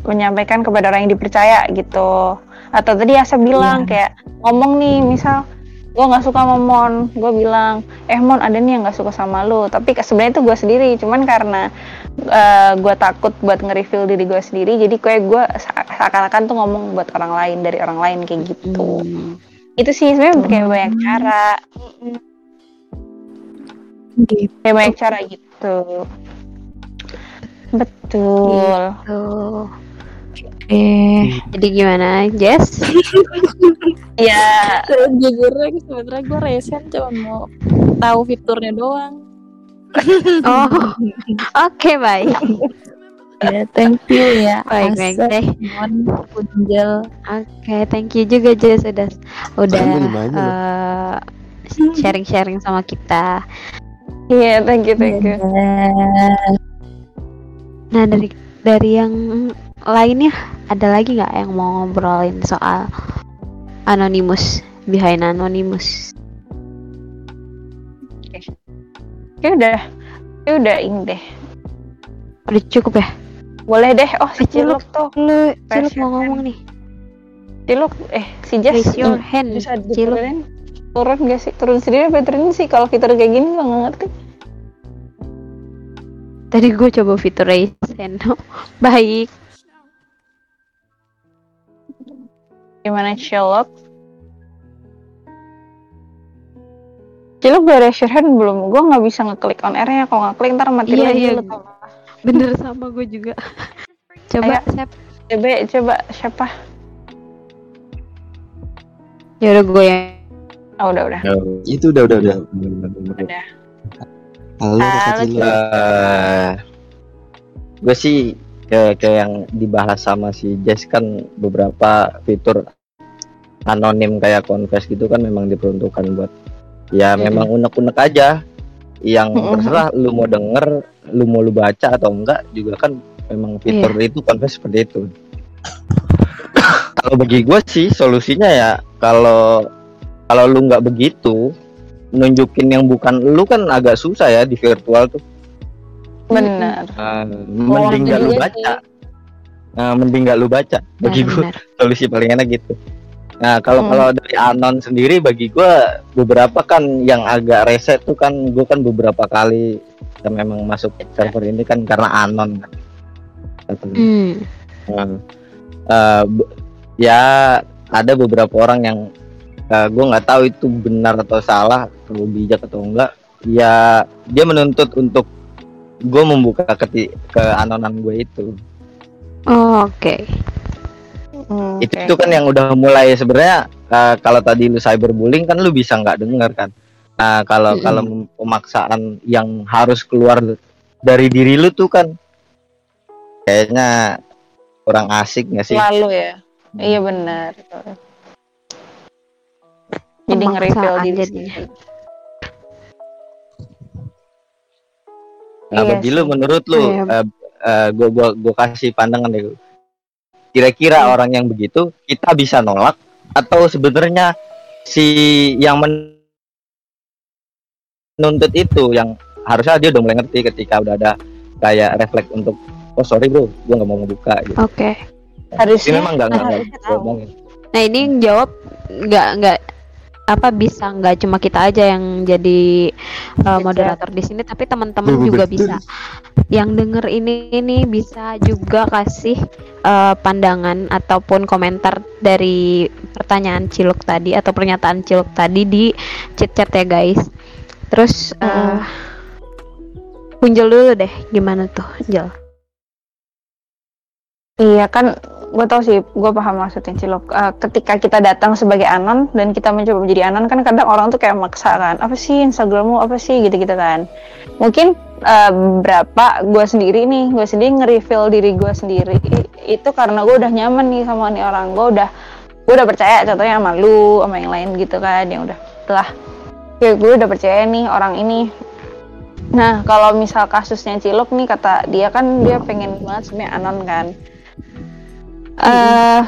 menyampaikan kepada orang yang dipercaya gitu. Atau tadi Asa bilang kayak ngomong nih misal gue nggak suka sama Mon. Gue bilang eh Mon ada nih yang nggak suka sama lu. Tapi sebenarnya itu gue sendiri cuman karena gue takut buat nge-reveal diri gue sendiri. Jadi kayak gue seakan-akan tuh ngomong buat orang lain dari orang lain kayak gitu. Hmm. itu sih sebenarnya kayak banyak cara. Gitu kayak banyak cara gitu. Betul. Tuh. eh Jadi gimana, Jess? ya jujur aja sebenarnya gue resen cuma mau tahu fiturnya doang Oh, oke baik. ya thank you ya Baik baik deh. Punjel Oke, thank you juga Jess udah udah eh, sharing-sharing sama kita. iya thank you thank you Nah dari dari yang lainnya ada lagi nggak yang mau ngobrolin soal anonymous behind anonymous? Ya udah ya udah ini deh Udah cukup ya? boleh deh oh si Eh, Ciluk. Ciluk tuh Lu Ciluk mau ngomong nih. Ciluk eh si Jess your hand. bisa Ciluk. turun gak sih turun sendiri apa turunin sih kalau fitur kayak gini gue nggak ngerti Tadi gue coba fitur raise hand. Baik. gimana Ciluk Ciluk udah hand belum? Gue nggak bisa ngeklik on air-nya. Kalau ngeklik ntar mati Iya, lagi iya. lu tau. Bener sama gue juga. coba Ayo. Sep. Coba, coba siapa? Ya udah gue yang Oh, udah, udah. Itu udah udah udah. Udah. Halo, Halo. Eh, gue sih kayak, kayak yang dibahas sama si Jess kan beberapa fitur anonim kayak confess gitu kan memang diperuntukkan buat ya Mm-mm. memang unek-unek aja yang Mm-mm. terserah lu mau denger lu mau lu baca atau enggak juga kan memang fitur itu confess seperti itu kalau bagi gue sih solusinya ya kalau kalau lu nggak begitu nunjukin yang bukan lu kan agak susah ya di virtual tuh Benar. Nah, mending nggak lu baca nah, mending nggak lu baca bagi gue benar. solusi paling enak gitu nah kalau Hmm. kalau dari anon sendiri bagi gue beberapa kan yang agak reset tuh kan gue kan beberapa kali kita memang masuk server ini kan karena anon kan Hmm. Nah, eh, be- ya ada beberapa orang yang gue nggak tahu itu benar atau salah atau bijak atau enggak ya dia menuntut untuk gue membuka keti ke anonan gue itu Oh, Oke. Hmm, itu oke. itu kan yang udah mulai sebenarnya eh, kalau tadi lu cyberbullying kan lu bisa nggak denger kan nah kalau Mm-mm. kalau pemaksaan yang harus keluar dari diri lu tuh kan kayaknya kurang asik nggak sih Lalu ya. Iya benar. Jadi nge-reveal diri sendiri. Nah, Iya bagi sih. lu menurut lu Iya. eh, eh, gua gua gua kasih pandangan deh. Kira-kira Iya. orang yang begitu kita bisa nolak atau sebenarnya si yang men- menuntut itu yang harusnya dia udah mulai ngerti ketika udah ada kayak refleks untuk oh sorry bro gua nggak mau ngebuka gitu. Oke. Ini Harusnya memang nggak ngomongin. Nah ini yang jawab nggak nggak apa bisa nggak cuma kita aja yang jadi uh, moderator di sini tapi teman-teman Betul, juga betul. bisa. Yang denger ini ini bisa juga kasih uh, pandangan ataupun komentar dari pertanyaan Ciluk tadi atau pernyataan Ciluk tadi di chat-chat ya guys. Terus uh, Punjel dulu deh gimana tuh Jel Iya kan, gue tau sih, gue paham maksudnya Cilok. Eh, ketika kita datang sebagai anon dan kita mencoba menjadi anon kan kadang orang tuh kayak maksa kan, apa sih Instagrammu apa sih? gitu-gitu kan. Mungkin eh, berapa gue sendiri nih, gue sendiri nge-reveal diri gue sendiri itu karena gue udah nyaman nih sama nih orang, gue udah gue udah percaya contohnya sama lu sama yang lain gitu kan yang udah telah. Ya gue udah percaya nih orang ini. Nah kalau misal kasusnya Cilok nih kata dia kan dia pengen banget sebenarnya anon kan eh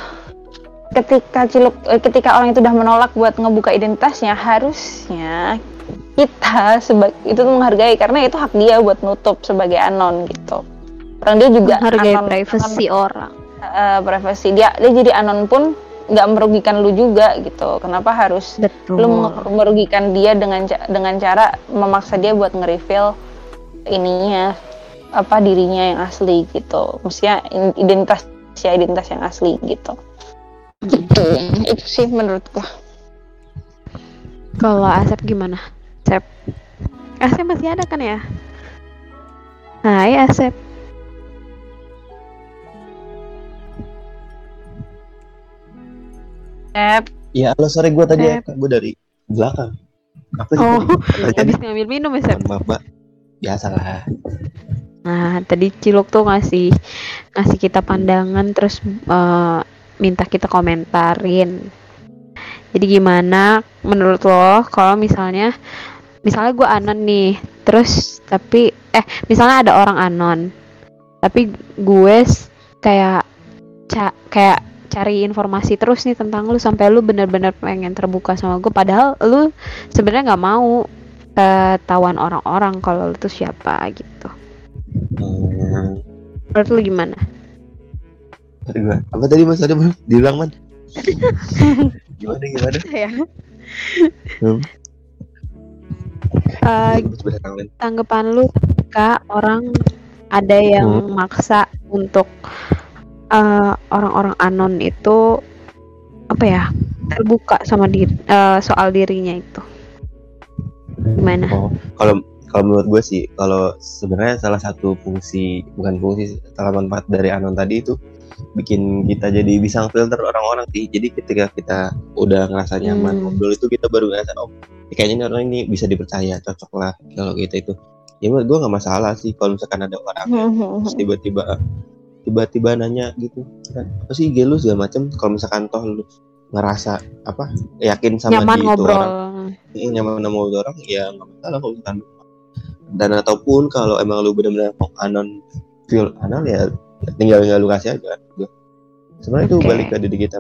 ketika Cilok eh, ketika orang itu udah menolak buat ngebuka identitasnya harusnya kita sebagai itu tuh menghargai karena itu hak dia buat nutup sebagai anon gitu orang dia juga Menghargai anon- privasi orang. eh, privasi dia dia jadi anon pun nggak merugikan lu juga gitu kenapa harus Betul. lu merugikan dia dengan dengan cara memaksa dia buat nge-reveal ininya apa dirinya yang asli gitu maksudnya identitas ya identitas yang asli gitu gitu itu sih menurut gua Kalau Asep gimana? Asep. Asep masih ada kan ya? Hai Asep. Ep, Ya, halo sore gue tadi ya, gue dari belakang. Sih? Oh, habis ngambil minum ya, Sep? Maaf, Mbak. Biasalah. Nah, tadi Ciluk tuh ngasih ngasih kita pandangan terus eh, minta kita komentarin. Jadi gimana menurut lo kalau misalnya misalnya gue anon nih, terus tapi eh misalnya ada orang anon, tapi gue kayak ca- kayak cari informasi terus nih tentang lu sampai lu bener-bener pengen terbuka sama gue, padahal lu sebenarnya nggak mau ketahuan orang-orang kalau lu tuh siapa gitu. Hmm, Menurut lu gimana? Apa tadi Mas ada? Diulang, Man. gimana gimana? ya. Hmm. Len. tanggapan lu ketika orang ada yang maksa untuk eh, orang-orang anon itu apa ya terbuka sama diri eh, soal dirinya itu gimana? Oh, kalau kalau menurut gue sih, kalau sebenarnya salah satu fungsi bukan fungsi salah manfaat dari anon tadi itu bikin kita jadi bisa filter orang-orang sih. Jadi ketika kita udah ngerasa nyaman Hmm. ngobrol itu kita baru ngerasa oh kayaknya ini orang ini bisa dipercaya, cocok lah kalau kita itu. Ya menurut gue nggak masalah sih kalau misalkan ada orang terus tiba-tiba tiba-tiba nanya gitu kan apa sih lu segala macem kalau misalkan toh lu ngerasa apa yakin sama Nyaman dia itu ngobrol. orang Iya, nyaman sama orang ya nggak masalah kalau misalkan dan ataupun kalau emang lu benar-benar mau anon feel anal ya tinggal tinggal lu kasih aja sebenarnya itu Oke. balik ke diri kita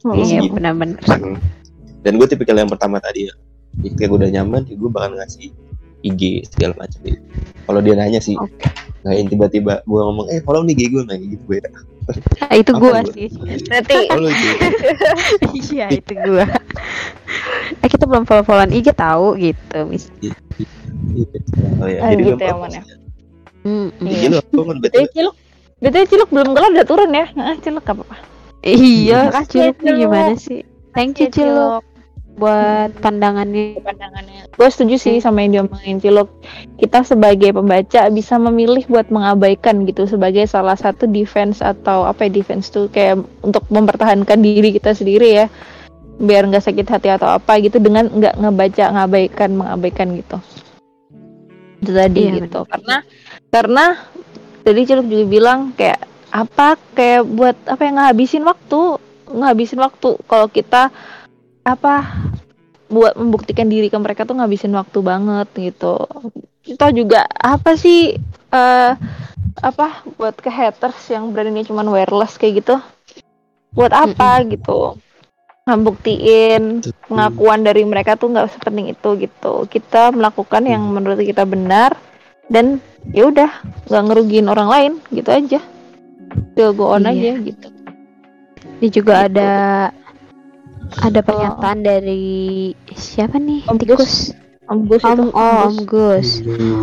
Iya gitu. benar-benar. dan gue tipikal yang pertama tadi ya ketika gue udah nyaman gue bakal ngasih IG segala macam gitu kalau dia nanya sih nggak yang tiba-tiba gue ngomong eh follow nih IG gue nggak gitu beda Nah, itu gua? sih. berarti oh gitu Iya itu gua. eh kita belum follow-followan IG tahu gitu mis. Oh ya Ah, jadi gitu ya, Man, ya. Man Betul betul ciluk. Betul ciluk belum kelar udah turun ya? Nah, ciluk apa apa Iya, Ciluk. gimana sih? Thank you Ciluk. Buat pandangannya. pandangannya. Gue setuju sih sama yang diomongin ciluk. Kita sebagai pembaca bisa memilih buat mengabaikan gitu sebagai salah satu defense atau apa ya defense tuh kayak untuk mempertahankan diri kita sendiri ya biar nggak sakit hati atau apa gitu dengan nggak ngebaca ngabaikan mengabaikan gitu. Itu tadi Iya, gitu. karena karena tadi ciluk juga bilang kayak apa? Kayak buat apa yang ngabisin waktu ngabisin waktu. Kalau kita apa buat membuktikan diri ke mereka tuh ngabisin waktu banget gitu. Kita juga apa sih eh apa buat ke haters yang beraninya cuman wireless kayak gitu? Buat apa gitu ngebuktiin pengakuan dari mereka tuh nggak sepenting itu gitu kita melakukan yang menurut kita benar dan ya udah nggak ngerugiin orang lain gitu aja still go on Iya. aja gitu Ini juga Gitu. ada ada pernyataan dari siapa nih? Om Tikus. Om Gus itu Om, oh, Om Gus.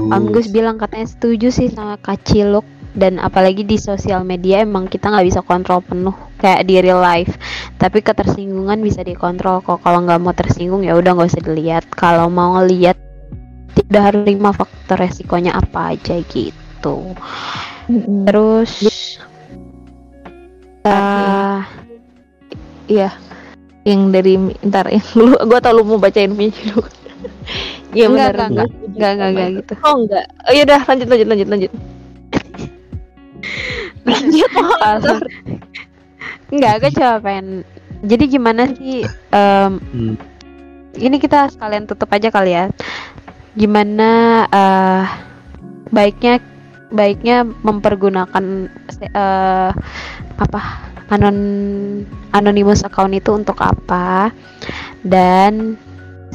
Om Gus bilang katanya setuju sih sama Kak Ciluk dan apalagi di sosial media emang kita nggak bisa kontrol penuh kayak di real life tapi ketersinggungan bisa dikontrol kok kalau nggak mau tersinggung ya udah nggak usah dilihat kalau mau ngelihat tidak harus terima faktor resikonya apa aja gitu Mm-mm. terus Ah, Iya. Yang dari ntar yang lu gua tau lu mau bacain mimpi lu. Iya Enggak, benar. enggak, enggak, enggak, enggak gitu. Oh enggak. Oh iya dah lanjut lanjut lanjut lanjut. Lanjut Alasan. Enggak, aku coba pengen. Jadi gimana sih? em, Hmm. ini kita sekalian tutup aja kali ya. Gimana eh baiknya baiknya mempergunakan eh, apa anon anonymous account itu untuk apa dan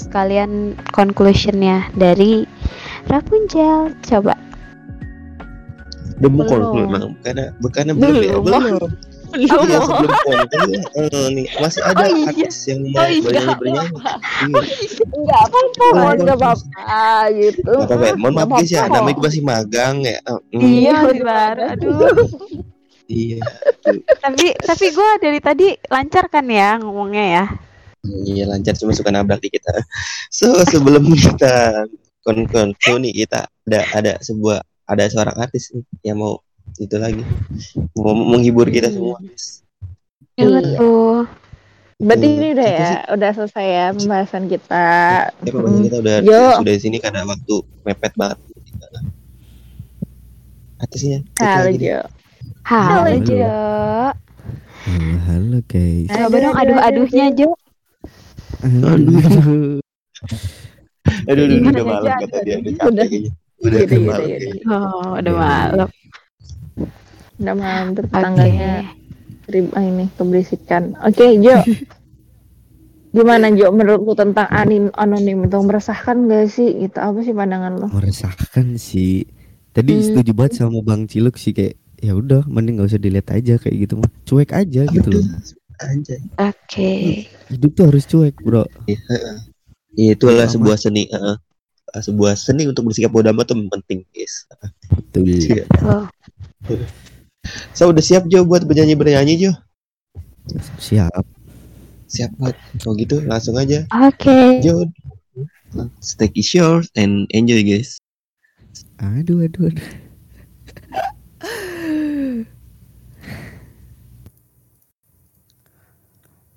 sekalian conclusionnya dari Rapunzel coba Belum Belum. conclude memang karena karena belum ya Belum. belum. Iya sebelum conclude eh, nih masih ada Oh, iya. artis yang mau Oh, iya. bernyanyi bernyanyi. Iya. Enggak apa-apa, Iya, enggak iya. apa-apa gitu. Gak apa-apa ya. Mohon maaf guys ya, namanya juga masih magang ya. Eh, mm, iya baru aduh Iya. tapi tapi gue dari tadi lancar kan ya ngomongnya ya Iya lancar cuma suka nabrak dikit. ah. So sebelum kita kon kon kon nih kita ada ada sebuah ada seorang artis nih yang mau itu lagi mau menghibur kita semua. Iya Iya. betul Berarti Hmm, ini udah kita ya, sih- udah selesai ya pembahasan kita. Ya pokoknya kita udah Yo. sudah di sini karena waktu mepet banget. Artisnya. Halo. Jo. halo Halo. Jo Halo, halo guys. coba dong aduh aduhnya Jo Aduh, aduh, aduh, Gimana udah malam aja, kata dia, udah Udah. capek kayaknya. Udah Yaudah, udah yaudah, yaudah. kayaknya. oh udah Iya. malam Udah malam tetangganya rib- ah, ini keberisikan. Oke, Jo. Gimana Jo menurut lu tentang anim anonim itu meresahkan gak sih? Gitu apa sih pandangan lu? Meresahkan sih. Tadi Hmm. setuju banget sama Bang Ciluk sih kayak ya udah mending gak usah dilihat aja kayak gitu mah. Cuek aja gitu loh. Anjay. oke Hidup tuh harus cuek, Bro. Iya, itu adalah Apa? sebuah seni. heeh. Uh, sebuah seni untuk bersikap bodoh amat itu penting, guys. Betul. Tuh So udah siap Jo buat bernyanyi bernyanyi Jo? Siap. Siap banget. Kalau gitu langsung aja. oke Jo. Steak is yours and enjoy guys. Aduh, aduh, aduh.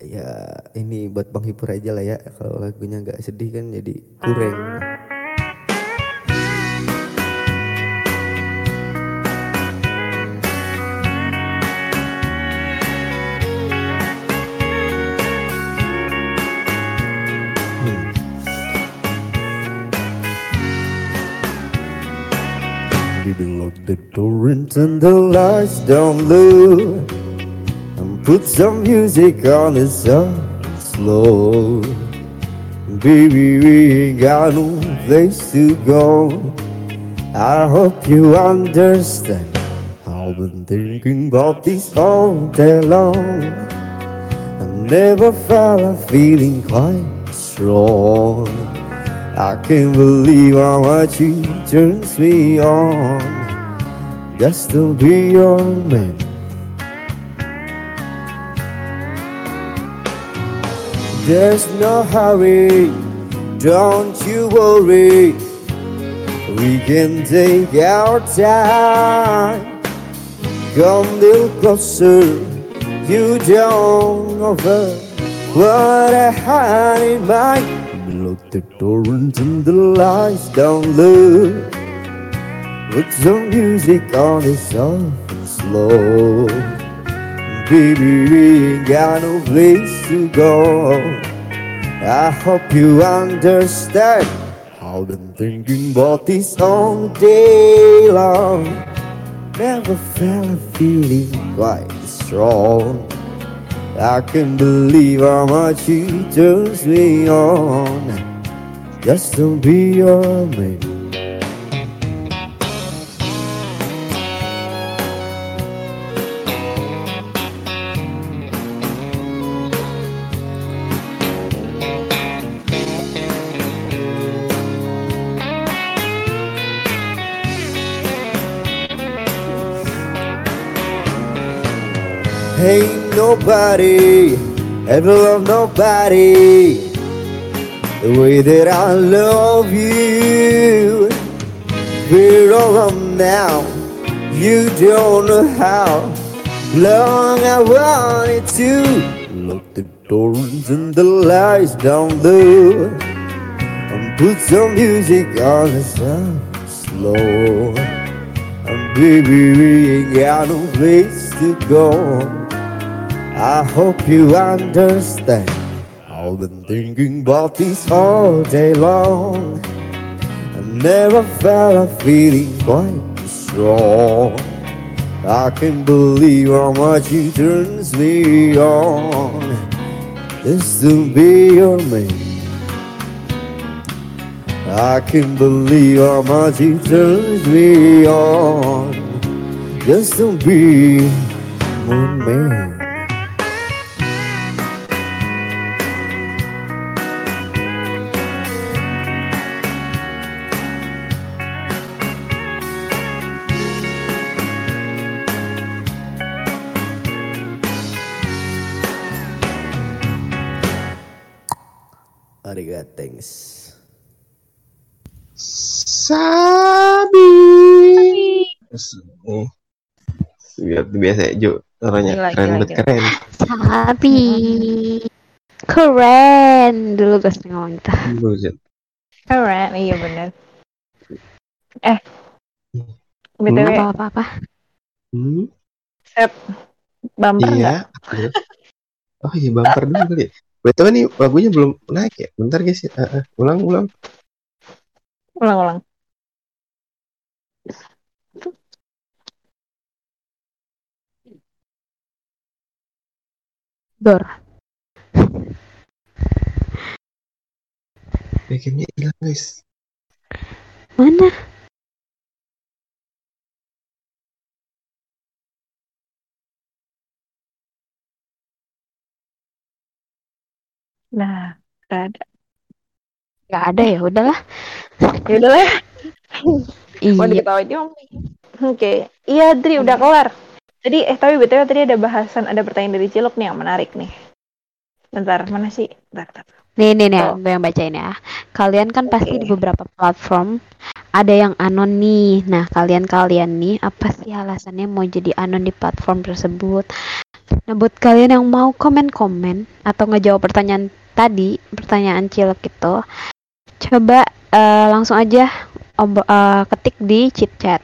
ya ini buat penghibur aja lah ya kalau lagunya nggak sedih kan jadi kurang the torrent and the lights down low. And put some music on it so slow. Baby, we ain't got no place to go. I hope you understand. I've been thinking about this all day long. I never felt a feeling quite strong. I can't believe how much you turns me on just still be your man. There's no hurry, don't you worry. We can take our time. Come a little closer, you don't know what I had in mind. Lock the door and the lights down low. Put some music on it soft and slow. Baby, we ain't got no place to go. I hope you understand. I've been thinking about this all day long. Never felt a feeling quite strong. I can't believe how much you turns me on just to be your man. Nobody ever loved nobody the way that I love you. We're all alone now. You don't know how long I wanted to lock the doors and the lights down there and put some music on the sound slow. And baby, we ain't got no place to go. I hope you understand. I've been thinking about this all day long. I never felt a feeling quite strong. I can't believe how much it turns me on just to be your man. I can't believe how much it turns me on just to be your man. Biar biasa Jo. Suaranya Gila, keren gila, banget gila. keren. Sabi. Keren. Dulu gue sering ngomong gitu. Buset. Keren, iya bener. Eh, Hmm. btw, Apa-apa-apa. Hmm, Sep, bumper iya. bener. Oh iya bumper dulu kali. ya. Betul nih lagunya belum naik ya. Bentar guys ya. Ah, ah. ulang ulang. Ulang-ulang. Dor. Backendnya hilang guys. Mana? Nah, nggak ada. Gak ada ya, udahlah. Ya udah lah, mau Iya. diketawain. Oke, iya Dri udah kelar. Tadi eh tapi btw tadi ada bahasan, ada pertanyaan dari Cilok nih yang menarik nih. Bentar, mana sih? Bentar, bentar. Nih, nih, nih, gue yang bacain ya. Kalian kan pasti di beberapa platform ada yang anon nih. Nah, kalian-kalian nih, apa sih alasannya mau jadi anon di platform tersebut? Nah, buat kalian yang mau komen-komen atau ngejawab pertanyaan tadi, pertanyaan cilok itu, coba eh, langsung aja eh, ketik di chit chat.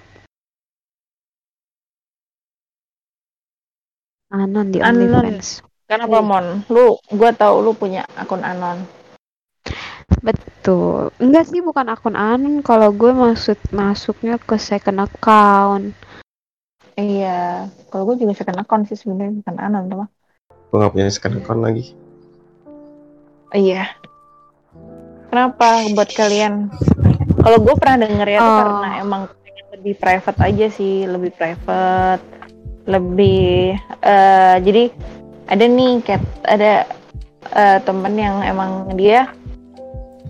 Anon di. OnlyFans. Kenapa Mon? Lu, gua tahu lu punya akun anon. Betul. Enggak sih bukan akun anon kalau gue maksud masuknya ke second account. Iya, kalau gue juga second account sih sebenarnya bukan anon tuh. Gue gak punya second account lagi. Iya. Kenapa buat kalian? Kalau gue pernah denger ya Oh. karena emang pengen lebih private aja sih, lebih private, lebih eh jadi ada nih kayak ada eh, temen yang emang dia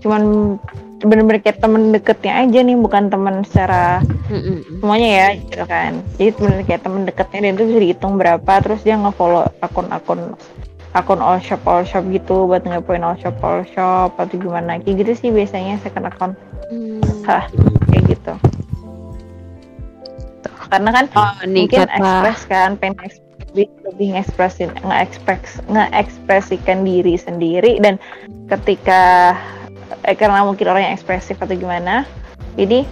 cuman bener-bener kayak temen deketnya aja nih, bukan temen secara Mm-mm. semuanya ya gitu kan jadi bener kayak temen deketnya dan itu bisa dihitung berapa terus dia nge-follow akun-akun akun all shop all shop gitu buat ngepoin all shop all shop atau gimana kayak gitu sih biasanya second account Hmm. Hah, kayak gitu karena kan Oh, nih mungkin kata ekspres kan pengen lebih lebih ngekspresin nge-ekspres nge-ekspresikan diri sendiri dan ketika eh, karena mungkin orang yang ekspresif atau gimana jadi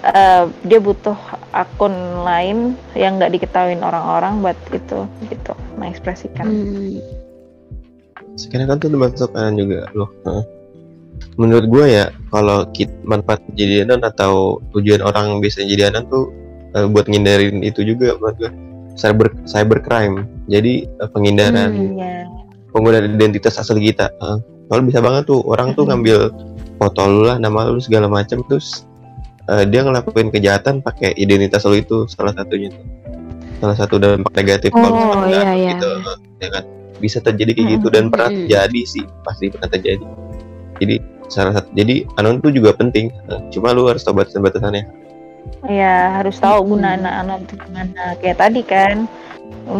eh, dia butuh akun lain yang nggak diketahuin orang-orang buat itu gitu mengekspresikan Hmm. Second account tuh termasuk kanan juga loh. Menurut gue ya kalau kit manfaat jadi anon atau tujuan orang bisa jadi anon tuh eh, buat ngindarin itu juga menurut gue cyber cybercrime. Jadi eh, penghindaran Hmm. Iya. penggunaan identitas asli kita. Heeh. Kalau bisa banget tuh orang tuh ngambil foto lu lah, nama lu segala macam terus eh, dia ngelakuin kejahatan pakai identitas lu itu salah satunya tuh. Salah satu dampak negatif kalau Oh, misalkan iya, nggak iya, gitu, ya kan bisa terjadi kayak gitu dan pernah Mm-mm. terjadi sih pasti pernah terjadi. Jadi salah satu jadi anon tuh juga penting. Cuma lu harus tahu batasan-batasannya. Ya harus tahu gunaan anon itu gimana. Kayak tadi kan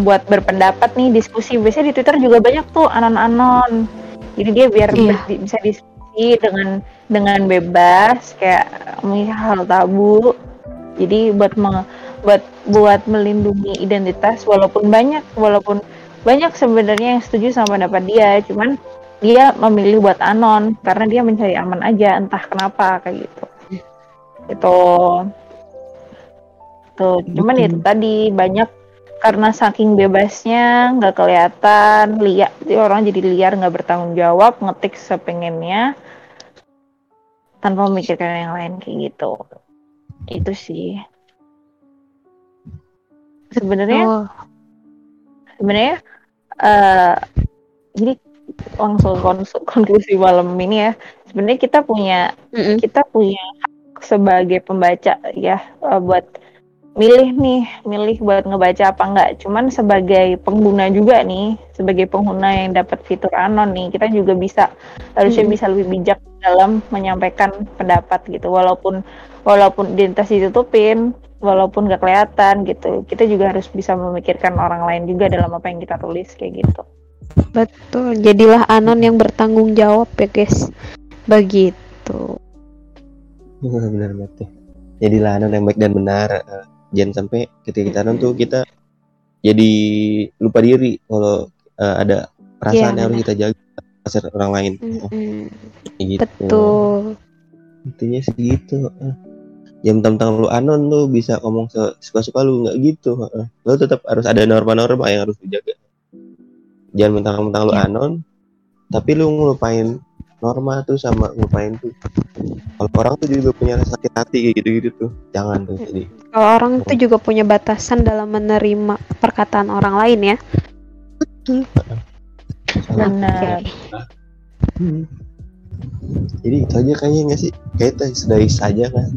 buat berpendapat nih diskusi. Biasanya di Twitter juga banyak tuh anon-anon. Jadi dia biar Iya. ber- bisa diskusi dengan dengan bebas kayak hal tabu. Jadi buat meng- buat buat melindungi identitas walaupun banyak walaupun banyak sebenarnya yang setuju sama pendapat dia cuman dia memilih buat anon karena dia mencari aman aja entah kenapa kayak gitu itu tuh cuman Betul. itu tadi banyak karena saking bebasnya nggak kelihatan liar jadi orang jadi liar nggak bertanggung jawab ngetik sepengennya tanpa memikirkan yang lain kayak gitu. Itu sih. Sebenarnya Oh, sebenarnya eh jadi langsung konklusi malam ini ya. Sebenarnya kita punya mm-mm. kita punya sebagai pembaca ya eh, buat milih nih milih buat ngebaca apa enggak cuman sebagai pengguna juga nih sebagai pengguna yang dapat fitur anon nih kita juga bisa harusnya Mm. bisa lebih bijak dalam menyampaikan pendapat gitu walaupun walaupun identitas ditutupin walaupun gak kelihatan gitu kita juga harus bisa memikirkan orang lain juga dalam apa yang kita tulis kayak gitu Betul, jadilah anon yang bertanggung jawab ya guys. Begitu. Benar benar betul. Jadilah anon yang baik dan benar. Eh, Jangan sampai ketika kita anon tuh kita jadi lupa diri kalau eh, ada perasaan Iya, yang harus kita jaga perasaan orang lain. Kayak gitu. Betul. Intinya segitu. Eh. Yang tentang lu anon lu bisa ngomong suka-suka lu nggak gitu. eh. Lu tetap harus ada norma-norma yang harus dijaga. Jangan mentang-mentang lu Iya. anon, tapi lu ngelupain norma tuh sama ngelupain tuh. Kalau orang tuh juga punya rasa sakit hati kayak gitu-gitu tuh. Jangan tuh jadi. Kalau orang itu juga punya batasan dalam menerima perkataan orang lain ya. benar Oke. Hmm. Jadi itu aja kayaknya nggak sih? Kayak itu sudahi saja kan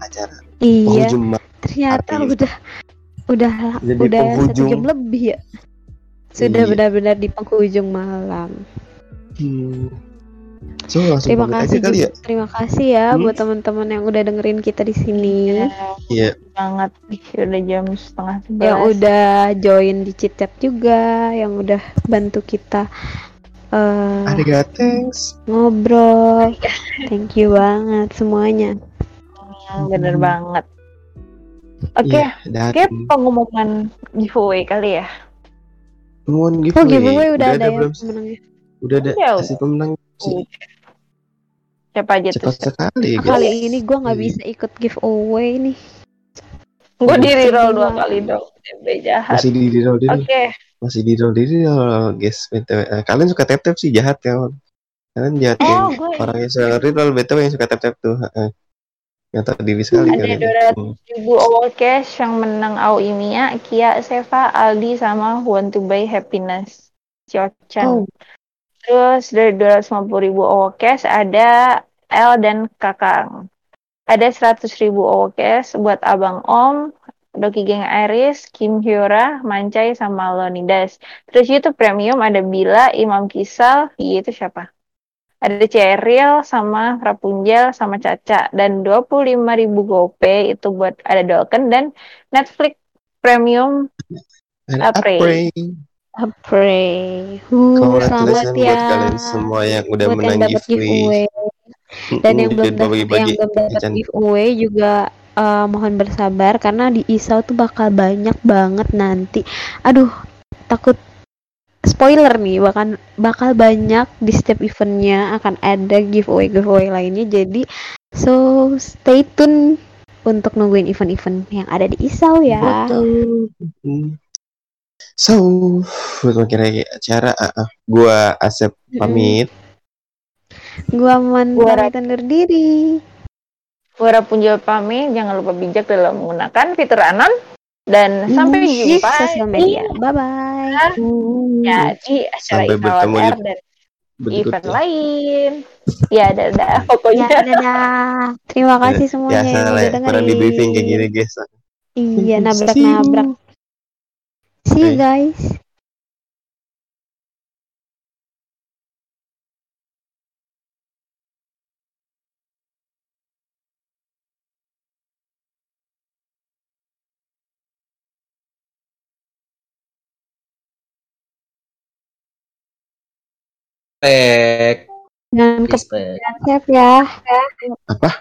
acara Iya, penghujung ternyata arti. udah udah Jadi udah satu penghujung. jam lebih ya. Sudah Iya. benar-benar di penghujung malam. Hmm. So langsung Terima kasih aja kali juga, ya. terima kasih ya Hmm. buat teman-teman yang udah dengerin kita di sini, Iya. banget Ih, udah jam setengah sebelas yang udah join di Cicet juga, yang udah bantu kita eh, Ada thanks. ngobrol. Thank you banget semuanya. Hmm, bener banget oke Iya, dan Oke, pengumuman giveaway kali ya. mohon Oh giveaway. giveaway udah, ada, ya belum? pemenangnya. Udah ada Ya, kasih pemenang sih. Siapa aja tuh? Cepat sekali guys. kali ini gue nggak Iya. bisa ikut giveaway nih. Gue di Sedih reroll dua kali dong. Tempe jahat. Masih di di roll Oke, diri. Masih di roll diri guys. BTW. Eh, Kalian suka tap tap sih jahat ya. Kalian jahat Oh, yang gue- orang yang suka reroll BTW yang suka tap tap tuh. Heeh. Yang tahu diri sekali Ada. 200 Hmm. ribu awal cash yang menang Auimia, Kia, Seva, Aldi, sama Want to Buy Happiness. Ciochan. Oh. Terus dari 250 ribu cash ada L dan Kakang. Ada 100 ribu cash buat Abang Om, Doki Geng Iris, Kim Hyora, Mancai, sama Lonidas. Terus YouTube Premium ada Bila, Imam Kisal, iya itu siapa? Ada Ceril sama Rapunzel sama Caca dan 25.000 GoPay itu buat ada Dolken dan Netflix Premium Apre. Apre. Pray. Uh, selamat ya. buat kalian semua yang udah buat yang menang dapat giveaway. giveaway. Dan yang belum dapat yang belum dapat giveaway juga eh, mohon bersabar karena di Isau tuh bakal banyak banget nanti. Aduh, takut spoiler nih bahkan bakal banyak di setiap eventnya akan ada giveaway giveaway lainnya jadi so stay tune untuk nungguin event-event yang ada di Isau ya. Betul. So, buat mengakhiri acara, ah, ah, gua Asep pamit. Gua man Gua pamit undur diri. Gue Rapunzel pamit, jangan lupa bijak dalam menggunakan fitur Anon dan sampai di jumpa sosial media. Bye bye. ya, di acara Sampai bertemu di event lain. Ya, dadah. Ya, Pokoknya dadah. Terima kasih semuanya yang lah, udah ya, kurang di briefing kayak gini guys. Iya, nabrak-nabrak. You. See you Bye. guys. Tek. Jangan Respect. kepesep ya. Apa?